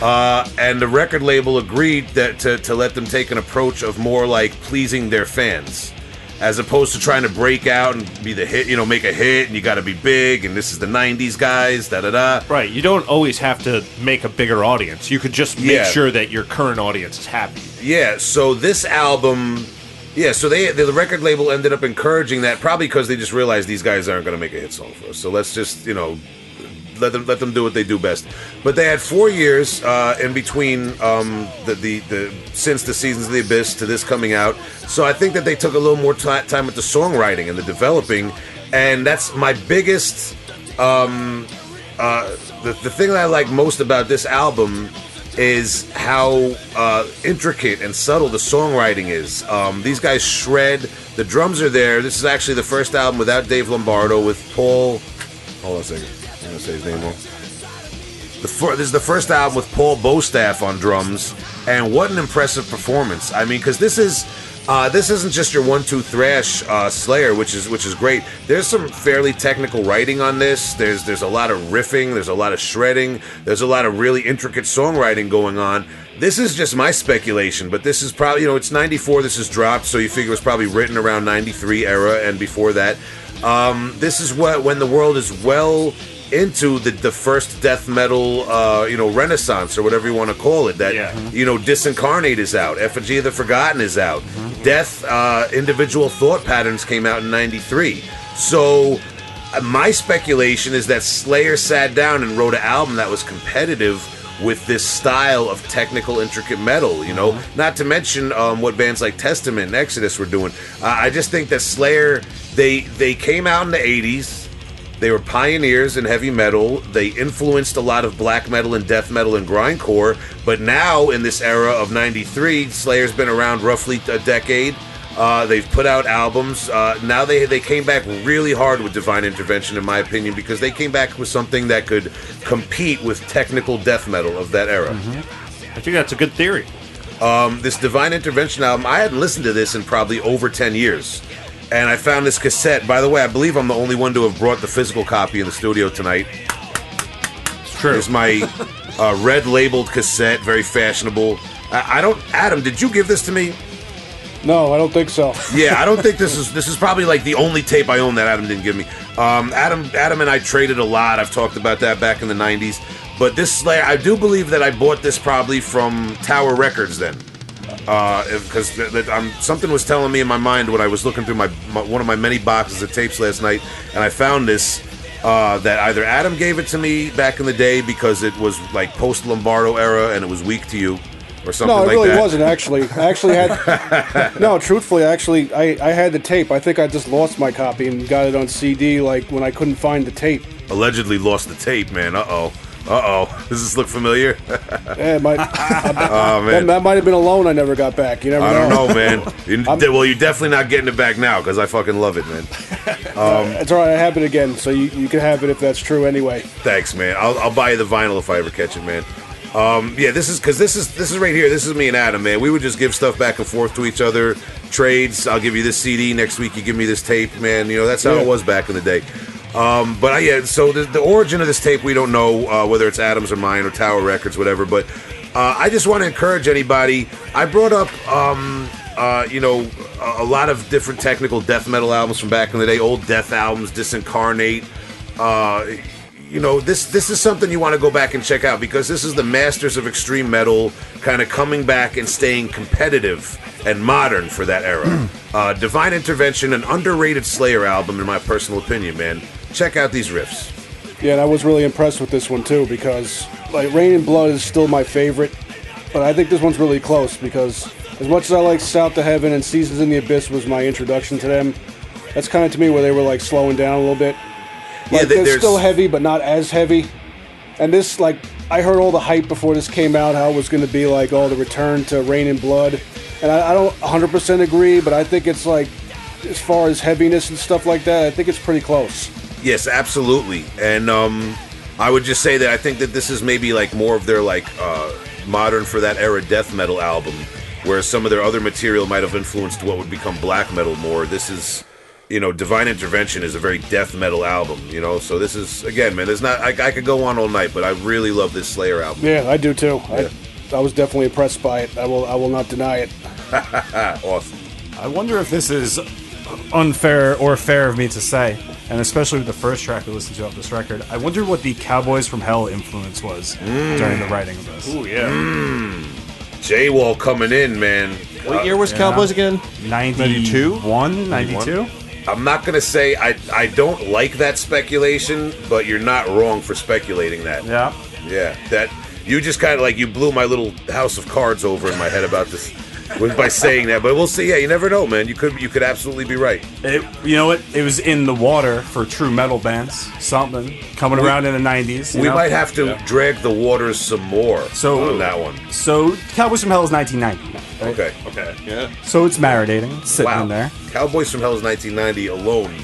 Uh, and the record label agreed that to, to let them take an approach of more like pleasing their fans, as opposed to trying to break out and be the hit. You know, make a hit, and you got to be big, and this is the '90s guys. Da da da. Right. You don't always have to make a bigger audience. You could just make Yeah. sure that your current audience is happy. Yeah, so this album, yeah, so they the record label ended up encouraging that probably because they just realized these guys aren't going to make a hit song for us. So let's just you know let them let them do what they do best. But they had four years uh, in between um, the, the the since the seasons of the abyss to this coming out. So I think that they took a little more ti time with the songwriting and the developing, and that's my biggest um, uh, the, the thing that I like most about this album is how uh, intricate and subtle the songwriting is. Um, these guys shred. The drums are there. This is actually the first album without Dave Lombardo with Paul. Hold on a second. I'm gonna say his name wrong. The fir- this is the first album with Paul Bostaph on drums, and what an impressive performance! I mean, because this is uh, this isn't just your one-two thrash uh, Slayer, which is which is great. There's some fairly technical writing on this. There's there's a lot of riffing. There's a lot of shredding. There's a lot of really intricate songwriting going on. This is just my speculation, but this is probably you know it's '94. This is dropped, so you figure it was probably written around '93 era and before that. Um, this is what when the world is well into the, the first death metal, uh, you know, renaissance or whatever you want to call it. That Yeah. you know, Disincarnate is out, Effigy of the Forgotten is out, Death, uh, Individual Thought Patterns came out in '93. So. uh, My speculation is that Slayer sat down and wrote an album that was competitive with this style of technical, intricate metal. You know, not to mention um, what bands like Testament and Exodus were doing. Uh, I just think that Slayer they they came out in the '80s. They were pioneers in heavy metal. They influenced a lot of black metal and death metal and grindcore. But now, in this era of '93, Slayer's been around roughly a decade. Uh, they've put out albums. Uh, now they they came back really hard with Divine Intervention, in my opinion, because they came back with something that could compete with technical death metal of that era. I think that's a good theory. Um, this Divine Intervention album, I hadn't listened to this in probably over 10 years. And I found this cassette. By the way, I believe I'm the only one to have brought the physical copy in the studio tonight. It's true. Here's my uh, red labeled cassette, very fashionable. I, I don't, Adam, did you give this to me? No, I don't think so. Yeah, I don't think this is this is probably like the only tape I own that Adam didn't give me. Um, Adam Adam and I traded a lot. I've talked about that back in the '90s. But this I do believe that I bought this probably from Tower Records then, because th- um, something was telling me in my mind when I was looking through my, my one of my many boxes of tapes last night, and I found this. Uh, that either Adam gave it to me back in the day because it was like post Lombardo era and it was weak to you, or something No, it like really that. wasn't actually. I actually had no. Truthfully, actually, I, I had the tape. I think I just lost my copy and got it on CD. Like when I couldn't find the tape. Allegedly lost the tape, man. Uh oh. Uh oh. Does this look familiar? It might, oh that, man. that might have been a loan I never got back. You never I know. don't know, man. You, well, you're definitely not getting it back now because I fucking love it, man. It's all right. I have it again, so you, you can have it if that's true anyway. Thanks, man. I'll, I'll buy you the vinyl if I ever catch it, man. Um, yeah, this is because this is this is right here. This is me and Adam, man. We would just give stuff back and forth to each other, trades. I'll give you this CD next week. You give me this tape, man. You know that's how Yeah. it was back in the day. Um, but I, yeah, so the, the origin of this tape, we don't know uh, whether it's Adams or mine or Tower Records, whatever. But uh, I just want to encourage anybody. I brought up, um, uh, you know, a, a lot of different technical death metal albums from back in the day, old death albums, Disincarnate. Uh, you know, this this is something you want to go back and check out because this is the masters of extreme metal kind of coming back and staying competitive and modern for that era. uh, Divine Intervention, an underrated Slayer album, in my personal opinion, man. Check out these riffs. Yeah, and I was really impressed with this one too because like Raining Blood is still my favorite, but I think this one's really close because as much as I like South to Heaven and Seasons in the Abyss was my introduction to them, that's kind of to me where they were like slowing down a little bit. Yeah, Like, th- they're still heavy, but not as heavy. And this, like, I heard all the hype before this came out, how it was going to be like, oh, the return to Raining Blood. And I, I don't 100% agree, but I think it's like, as far as heaviness and stuff like that, I think it's pretty close. Yes, absolutely. And um, I would just say that I think that this is maybe like more of their like uh, modern for that era death metal album, whereas some of their other material might have influenced what would become black metal more. This is, you know, Divine Intervention is a very death metal album, you know. So this is again, man. There's not. I, I could go on all night, but I really love this Slayer album. Yeah, I do too. Yeah. I, I was definitely impressed by it. I will I will not deny it. Awesome. I wonder if this is unfair or fair of me to say, and especially with the first track we listened to off this record. I wonder what the Cowboys from Hell influence was mm. during the writing of this. Ooh, yeah. Mm. J Wall coming in, man. What year was Cowboys again? 91, 92? I'm not gonna say I I don't like that speculation, but you're not wrong for speculating that. Yeah. Yeah, that you just kind of like you blew my little house of cards over in my head about this with- by saying that. But we'll see. Yeah, you never know, man. You could you could absolutely be right. It, you know what? It was in the water for true metal bands. Something coming around in the 90s. we know? might have to drag the waters some more So- on that one. So, Cowboys from Hell is 1990. right? Okay. Okay, yeah. So it's marinating, it's sitting Wow. in there. Cowboys from Hell is 1990 alone.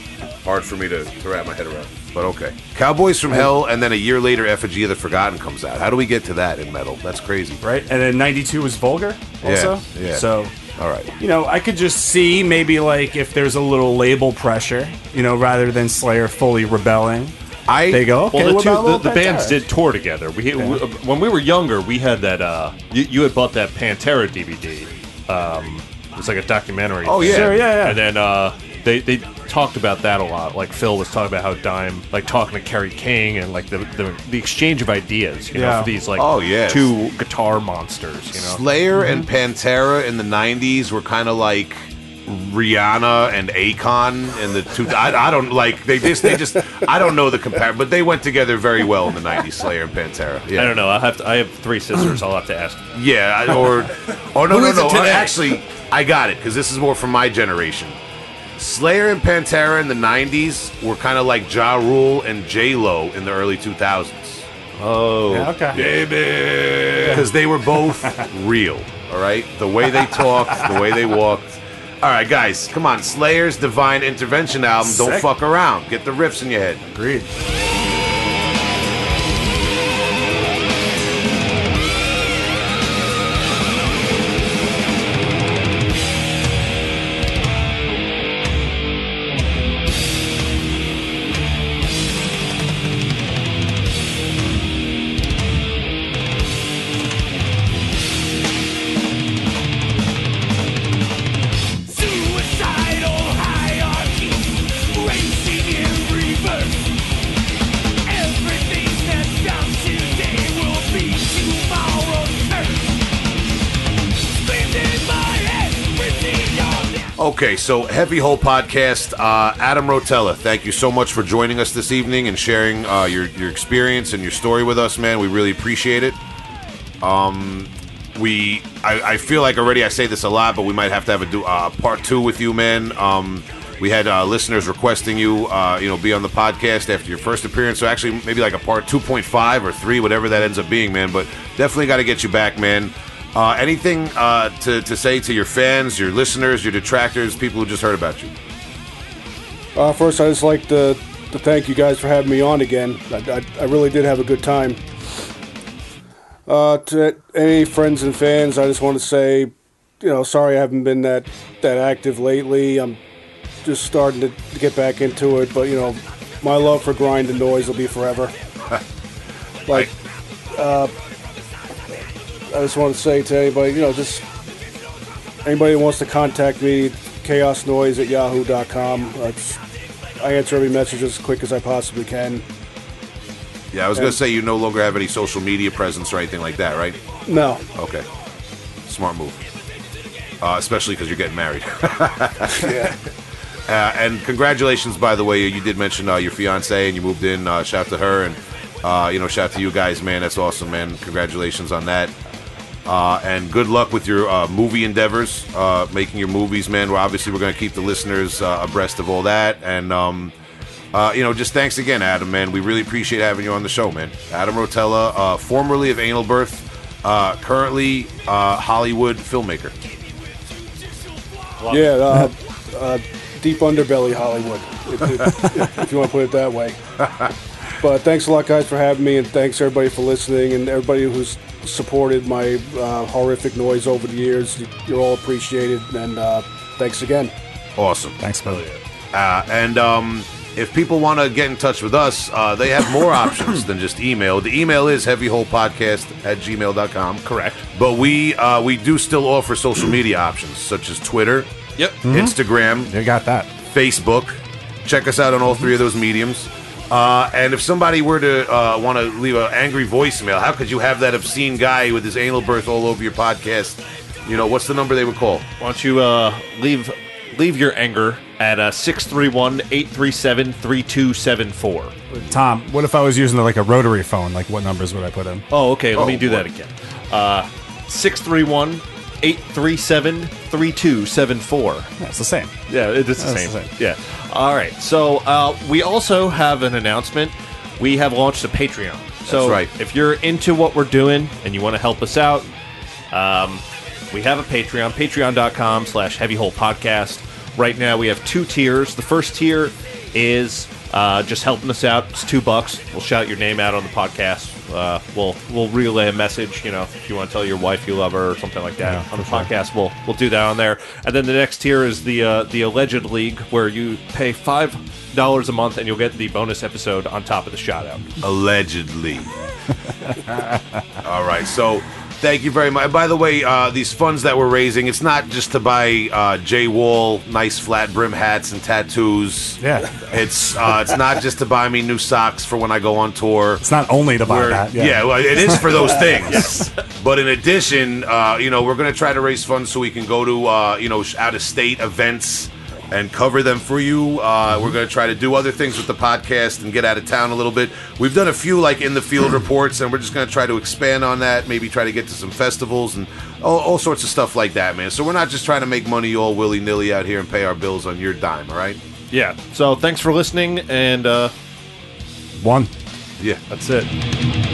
Hard for me to, to wrap my head around. But okay. Cowboys from Hell, and then a year later, Effigy of the Forgotten comes out. How do we get to that in metal? That's crazy. Right? And then 92 was Vulgar also. yeah. So, All right. you know, I could just see maybe like if there's a little label pressure, you know, rather than Slayer fully rebelling. I They go, okay, Well, the, two, the, the bands did tour together. We, we when we were younger, we had that. Uh, you, you had bought that Pantera DVD. Um, it was like a documentary. Oh, yeah. Sure, yeah, yeah. And then uh, they they talked about that a lot. Like Phil was talking about how Dime, like talking to Kerry King, and like the the, the exchange of ideas. You know, Yeah. for these like Oh, yes. two guitar monsters. You know. Slayer mm-hmm. and Pantera in the '90s were kind of like Rihanna and Akon in the two. I, I don't like they just they just I don't know the compare, but they went together very well in the '90s. Slayer and Pantera. Yeah, I don't know. I have to, I have three sisters. I'll have to ask. Yeah, I- or oh no Who no is it no. today? Actually, I got it because this is more from my generation. Slayer and Pantera in the '90s were kind of like Ja Rule and J Lo in the early 2000s. Oh, Yeah, okay. because they were both real. All right, the way they talked, the way they walked. All right, guys, come on. Slayer's Divine Intervention album. Don't fuck around. Get the riffs in your head. Agreed. Okay, so Heavy Hole Podcast. Uh, Adam Rotella, thank you so much for joining us this evening and sharing uh, your your experience and your story with us, man. We really appreciate it. Um, we, I, I feel like already I say this a lot, but we might have to have a do, uh, part two with you, man. Um, we had uh, listeners requesting you, uh, you know, be on the podcast after your first appearance. So actually, maybe like a part 2.5 or three, whatever that ends up being, man. But definitely got to get you back, man. Uh, anything uh, to, to say to your fans, your listeners, your detractors, people who just heard about you? Uh, first, I just like to, to thank you guys for having me on again. I, I, I really did have a good time. Uh, to any friends and fans, I just want to say, you know, sorry I haven't been that that active lately. I'm just starting to, to get back into it, but you know, my love for grind and noise will be forever. like, uh, I just want to say to anybody, you know, just anybody who wants to contact me, chaosnoise at yahoo.com. That's, I answer every message as quick as I possibly can. Yeah, I was going to say you no longer have any social media presence or anything like that, right? No, Okay. Smart move. Uh, especially because you're getting married. yeah, Uh, and congratulations, by the way. You did mention uh, your fiance and you moved in. Uh, shout out to her and uh, you know, shout out to you guys, man. That's awesome, man. Congratulations on that. Uh, and good luck with your uh, movie endeavors, uh, making your movies, man. Well, obviously, we're going to keep the listeners uh, abreast of all that. And, um, uh, you know, just thanks again, Adam, man. We really appreciate having you on the show, man. Adam Rotella, uh, formerly of Anal Birth, uh, currently uh, Hollywood filmmaker. yeah. Uh, uh, deep underbelly Hollywood, if, if, if you want to put it that way. But thanks a lot, guys, for having me, and thanks everybody for listening, and everybody who's supported my uh, horrific noise over the years. You're all appreciated, and uh, thanks again. Awesome. Thanks, Billy. Uh, and um, if people want to get in touch with us, uh, they have more options than just email. The email is heavyholepodcast at gmail.com. Correct. But we uh, we do still offer social media options such as Twitter, Yep. Instagram, You got that. Facebook. Check us out on all three of those mediums. Uh, and if somebody were to uh, want to leave an angry voicemail, how could you have that obscene guy with his anal birth all over your podcast? You know, what's the number they would call? Why don't you uh, leave leave your anger at uh, 631-837-3274. Tom, what if I was using like a rotary phone? Like, what numbers would I put in? Oh, okay. Let Oh, me do boy. that again. Uh, 631-837-3274. Yeah, it's the same. Yeah, it is the That's same. the same. Yeah. All right. So uh, we also have an announcement. We have launched a Patreon. So right. if you're into what we're doing and you want to help us out, um, we have a Patreon, patreon.com slash heavy hole podcast. Right now we have two tiers. The first tier is uh, just helping us out. It's two bucks. We'll shout your name out on the podcast. Uh, we'll we'll relay a message. You know, if you want to tell your wife you love her or something like that Yeah, on the sure. podcast, we'll we'll do that on there. And then the next tier is the uh, the alleged league, where you pay five dollars a month and you'll get the bonus episode on top of the shout out. Allegedly. All right. So thank you very much. By the way, uh, these funds that we're raising, it's not just to buy uh, J Wall nice flat brim hats and tattoos. Yeah. It's uh, it's not just to buy me new socks for when I go on tour. It's not only to buy We're- that. yeah. well, it is for those things. But in addition, uh, you know, we're going to try to raise funds so we can go to, uh, you know, out of state events and cover them for you. Uh, we're going to try to do other things with the podcast and get out of town a little bit. We've done a few like in the field reports, and we're just going to try to expand on that. Maybe try to get to some festivals and all, all sorts of stuff like that, man. So we're not just trying to make money all willy nilly out here and pay our bills on your dime. All right? Yeah. So thanks for listening, and uh, One. Yeah. that's it.